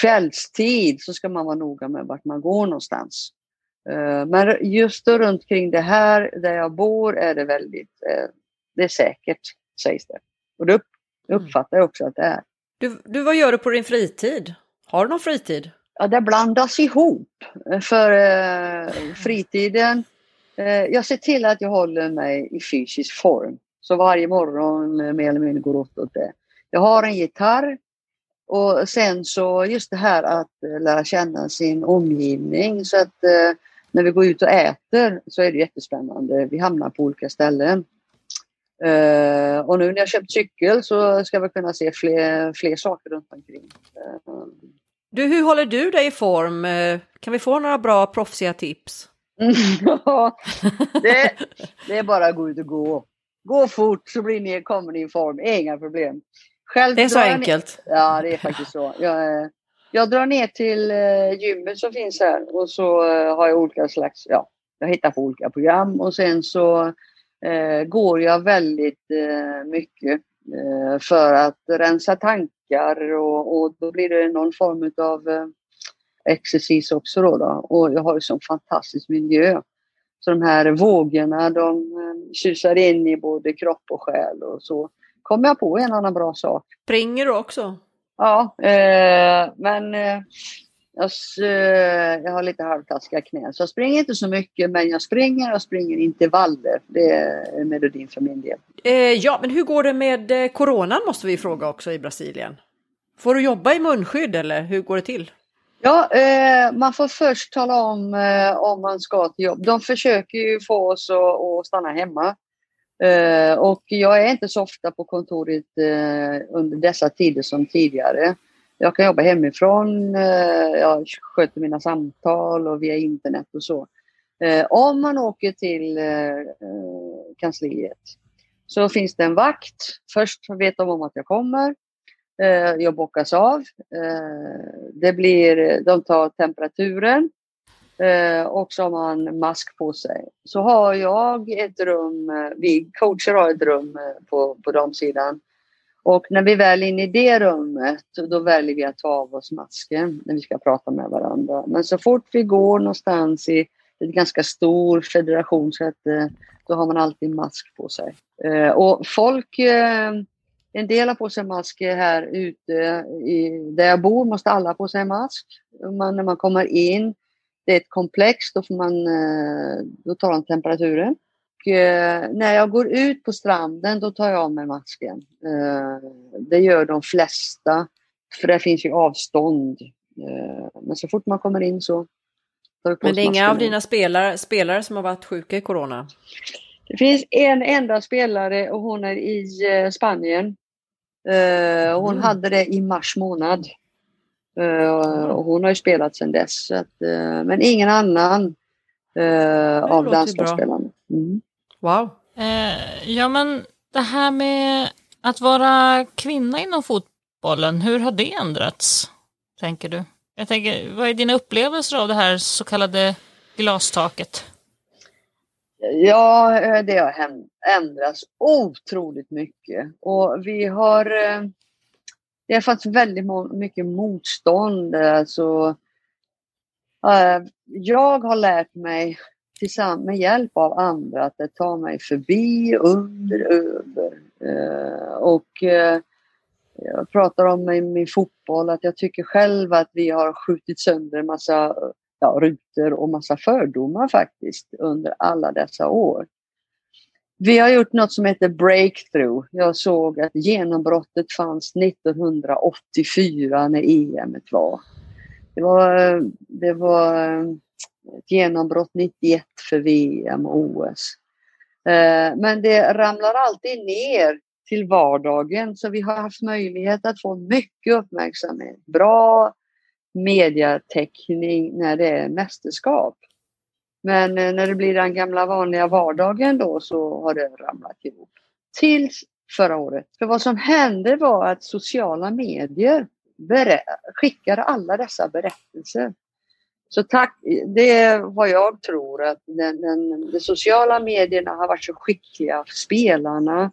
kvällstid så ska man vara noga med vart man går någonstans. Eh, men just runt kring det här där jag bor är det väldigt, eh, det är säkert sägs det. Och det mm. uppfattar jag också att det är. Du, du, vad gör du på din fritid? Har du någon fritid? Ja, det blandas ihop. För eh, fritiden, eh, jag ser till att jag håller mig i fysisk form. Så varje morgon eh, mer eller mindre går åt det. Jag har en gitarr och sen så just det här att lära känna sin omgivning så att när vi går ut och äter så är det jättespännande. Vi hamnar på olika ställen. Uh, och nu när jag köpt cykel så ska vi kunna se fler, fler saker runt omkring. Uh. Du, hur håller du dig i form? Kan vi få några bra proffsiga tips? ja, det, det, är bara att gå ut och gå. Gå fort så blir ni, kommer ni i form, inga problem. Själv det är så enkelt. Ner, ja, det är faktiskt så. Jag, eh, jag drar ner till eh, gymmet som finns här och så eh, har jag olika slags, ja, jag hittar på olika program och sen så eh, går jag väldigt eh, mycket eh, för att rensa tankar och, och, då blir det någon form av eh, exercis också då, då. Och jag har ju sån fantastisk miljö. Så de här vågorna de eh, tjusar in i både kropp och själ och så kommer jag på en annan bra sak. Springer du också? Ja, eh, men eh, jag, eh, jag, har lite halvtaskiga knän så jag springer inte så mycket men jag springer och springer intervaller. Det är melodin för min del. Eh, ja, men hur går det med eh, coronan måste vi fråga också i Brasilien. Får du jobba i munskydd eller hur går det till? Ja, eh, man får först tala om eh, om man ska till jobb. De försöker ju få oss att, att stanna hemma. Eh, och jag är inte så ofta på kontoret eh, under dessa tider som tidigare. Jag kan jobba hemifrån, eh, jag sköter mina samtal och via internet och så. om man åker till kansliet så finns det en vakt. Först vet de om att jag kommer. jag bockas av. det blir, de tar temperaturen Eh, och så har man mask på sig. Så har jag ett rum, eh, vi coacher har ett rum eh, på, på damsidan. Och när vi väl är inne i det rummet, då väljer vi att ta av oss masken när vi ska prata med varandra. Men så fort vi går någonstans i en ganska stor federation så att, då har man alltid mask på sig. Och folk, en del har på sig mask här ute. I, där jag bor måste alla ha på sig mask. Man, när man kommer in det är ett komplex, då, får man, eh, då tar de temperaturen. Och, eh, när jag går ut på stranden då tar jag av mig masken. Eh, det gör de flesta, för det finns ju avstånd. Men så fort man kommer in så tar vi på Men det är inga av dina spelare, spelare som har varit sjuka i corona? Det finns en enda spelare och hon är i Spanien. Hon mm. hade det i mars månad. Uh, och hon har ju spelat sedan dess. Att, uh, men ingen annan uh, av landslagsspelarna. Mm. Wow. ja men det här med att vara kvinna inom fotbollen, hur har det ändrats? Tänker du? Jag tänker, vad är dina upplevelser av det här så kallade glastaket? Ja, det har ändrats otroligt mycket. Och vi har det har funnits väldigt mycket motstånd. Alltså, jag har lärt mig tillsammans med hjälp av andra att det tar mig förbi, under, över. Eh, och eh, jag pratar om i min fotboll att jag tycker själv att vi har skjutit sönder en massa ja, rutor och massa fördomar faktiskt under alla dessa år. Vi har gjort något som heter breakthrough. Jag såg att genombrottet fanns 1984 när EM var. Det var, det var ett genombrott 91 för VM och OS. Eh, men det ramlar alltid ner till vardagen så vi har haft möjlighet att få mycket uppmärksamhet. Bra mediatäckning när det är mästerskap. Men eh, när det blir den gamla vanliga vardagen då så har det ramlat ihop. Tills förra året. För vad som hände var att sociala medier skickade alla dessa berättelser. Så tack, det är vad jag tror att den, den, de sociala medierna har varit så skickliga. Spelarna,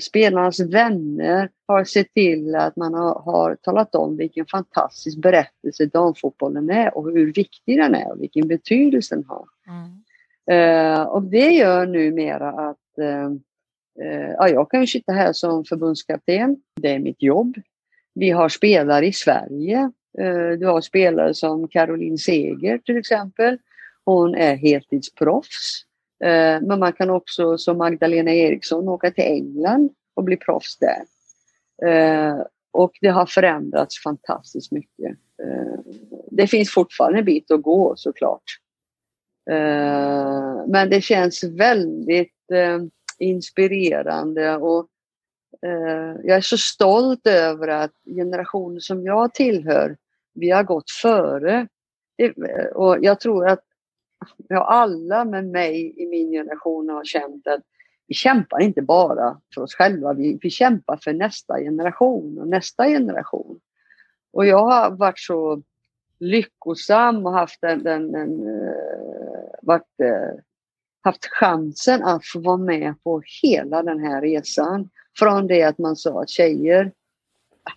spelarnas vänner har sett till att man har, har talat om vilken fantastisk berättelse damfotbollen är och hur viktig den är och vilken betydelse den har. Mm. Eh, och det gör numera att eh, eh, ja, jag kan ju sitta här som förbundskapten. Det är mitt jobb. Vi har spelare i Sverige. Eh, du har spelare som Caroline Seger till exempel. Hon är heltidsproffs. Eh, men man kan också som Magdalena Eriksson åka till England och bli proffs där. Eh, och det har förändrats fantastiskt mycket. Eh, det finns fortfarande en bit att gå såklart. Men det känns väldigt inspirerande och jag är så stolt över att generationen som jag tillhör, vi har gått före. Och jag tror att ja, alla med mig i min generation har känt att vi kämpar inte bara för oss själva, vi, vi kämpar för nästa generation och nästa generation. Och jag har varit så lyckosam och haft, en, en, en, uh, varit, uh, haft chansen att få vara med på hela den här resan. Från det att man sa att tjejer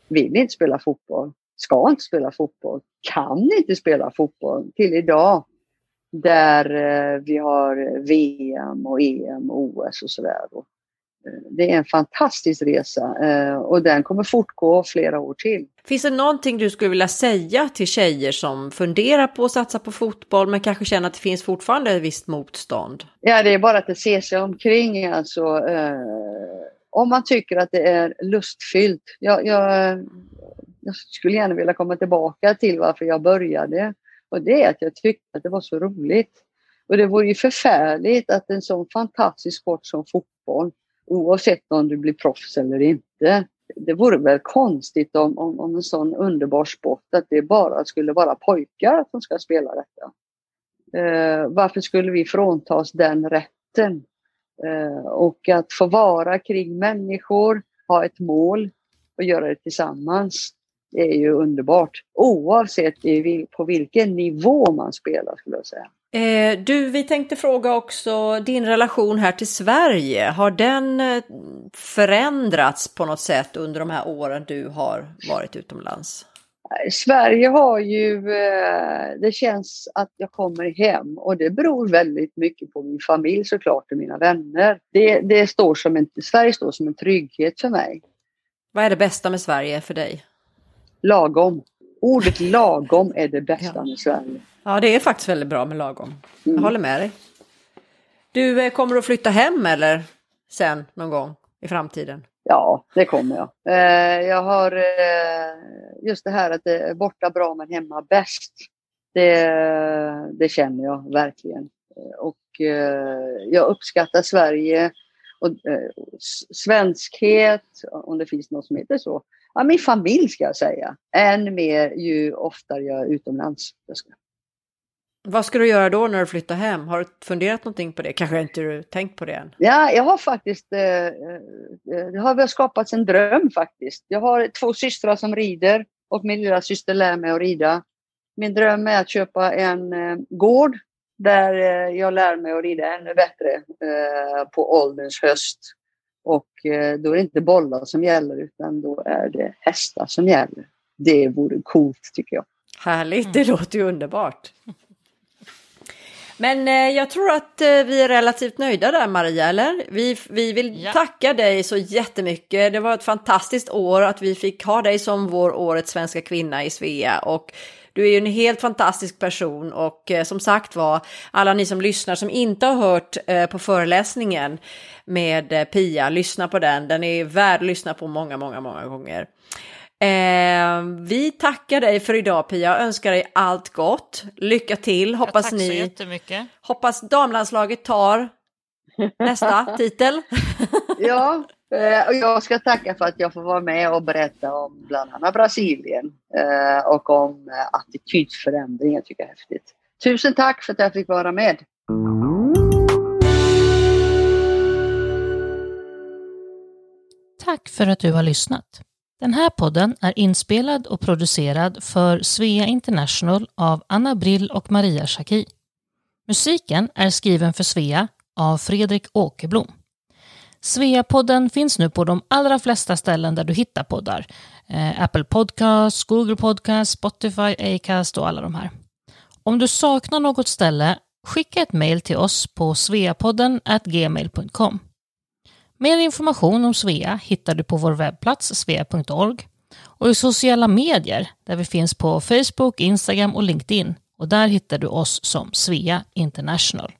vill inte spela fotboll, ska inte spela fotboll, kan inte spela fotboll till idag. Där eh, vi har VM och EM och OS och sådär. Det är en fantastisk resa eh, och den kommer fortgå flera år till. Finns det någonting du skulle vilja säga till tjejer som funderar på att satsa på fotboll men kanske känner att det finns fortfarande ett visst motstånd? Ja, det är bara att se sig omkring alltså. Eh, om man tycker att det är lustfyllt. Jag, jag, jag skulle gärna vilja komma tillbaka till varför jag började och det är att jag tyckte att det var så roligt. Och det vore ju förfärligt att en sån fantastisk sport som fotboll oavsett om du blir proffs eller inte. Det vore väl konstigt om, om, om en sån underbar sport att det bara skulle vara pojkar som ska spela detta. Eh, varför skulle vi fråntas den rätten? Eh, och att få vara kring människor, ha ett mål och göra det tillsammans. Det är ju underbart. Oavsett på vilken nivå man spelar skulle jag säga. Eh, du, vi tänkte fråga också din relation här till Sverige. Har den eh, förändrats på något sätt under de här åren du har varit utomlands? Sverige har ju, eh, det känns att jag kommer hem och det beror väldigt mycket på min familj såklart och mina vänner. Det, det står som en, Sverige står som en trygghet för mig. Vad är det bästa med Sverige för dig? Lagom. Ordet lagom är det bästa ja. med Sverige. Ja, det är faktiskt väldigt bra med lagom. Jag mm. håller med dig. Du, eh, kommer att flytta hem eller sen någon gång i framtiden? Ja, det kommer jag. Eh, jag har eh, just det här att det är borta bra men hemma bäst. Det, det känner jag verkligen. Och jag uppskattar Sverige och svenskhet, om det finns något som heter så. Ja, min familj ska jag säga. Än mer ju oftare jag är utomlands. Vad ska du göra då när du flyttar hem? Har du funderat någonting på det? Kanske inte du tänkt på det än? Ja, jag har faktiskt, eh, eh det har väl skapats en dröm faktiskt. Jag har två systrar som rider och min lilla syster lär mig att rida. Min dröm är att köpa en eh, gård där eh, jag lär mig att rida ännu bättre eh, på ålderns höst. Och eh, då är det inte bollar som gäller utan då är det hästar som gäller. Det vore coolt tycker jag. Härligt, det låter ju underbart. Men eh, jag tror att eh, vi är relativt nöjda där Maria, eller? Vi, vi vill ja. tacka dig så jättemycket. Det var ett fantastiskt år att vi fick ha dig som vår årets svenska kvinna i Svea. Och du är ju en helt fantastisk person och eh, som sagt var, alla ni som lyssnar som inte har hört eh, på föreläsningen med eh, Pia, lyssna på den. Den är värd att lyssna på många, många, många gånger. Eh, vi tackar dig för idag Pia och önskar dig allt gott. Lycka till, hoppas ja, tack ni. Så jättemycket. Hoppas damlandslaget tar nästa titel. ja, Eh, och jag ska tacka för att jag får vara med och berätta om bland annat Brasilien eh, och om eh, attitydförändring. Jag tycker jag är häftigt. Tusen tack för att jag fick vara med. Tack för att du har lyssnat. Den här podden är inspelad och producerad för Svea International av Anna Brill och Maria Schacki. Musiken är skriven för Svea av Fredrik Åkerblom. Sveapodden finns nu på de allra flesta ställen där du hittar poddar. Eh, Apple Podcasts, Google Podcasts, Spotify, Acast och alla de här. Om du saknar något ställe, skicka ett mejl till oss på sveapodden gmail.com. Mer information om Svea hittar du på vår webbplats svea.org och i sociala medier där vi finns på Facebook, Instagram och LinkedIn och där hittar du oss som Svea International.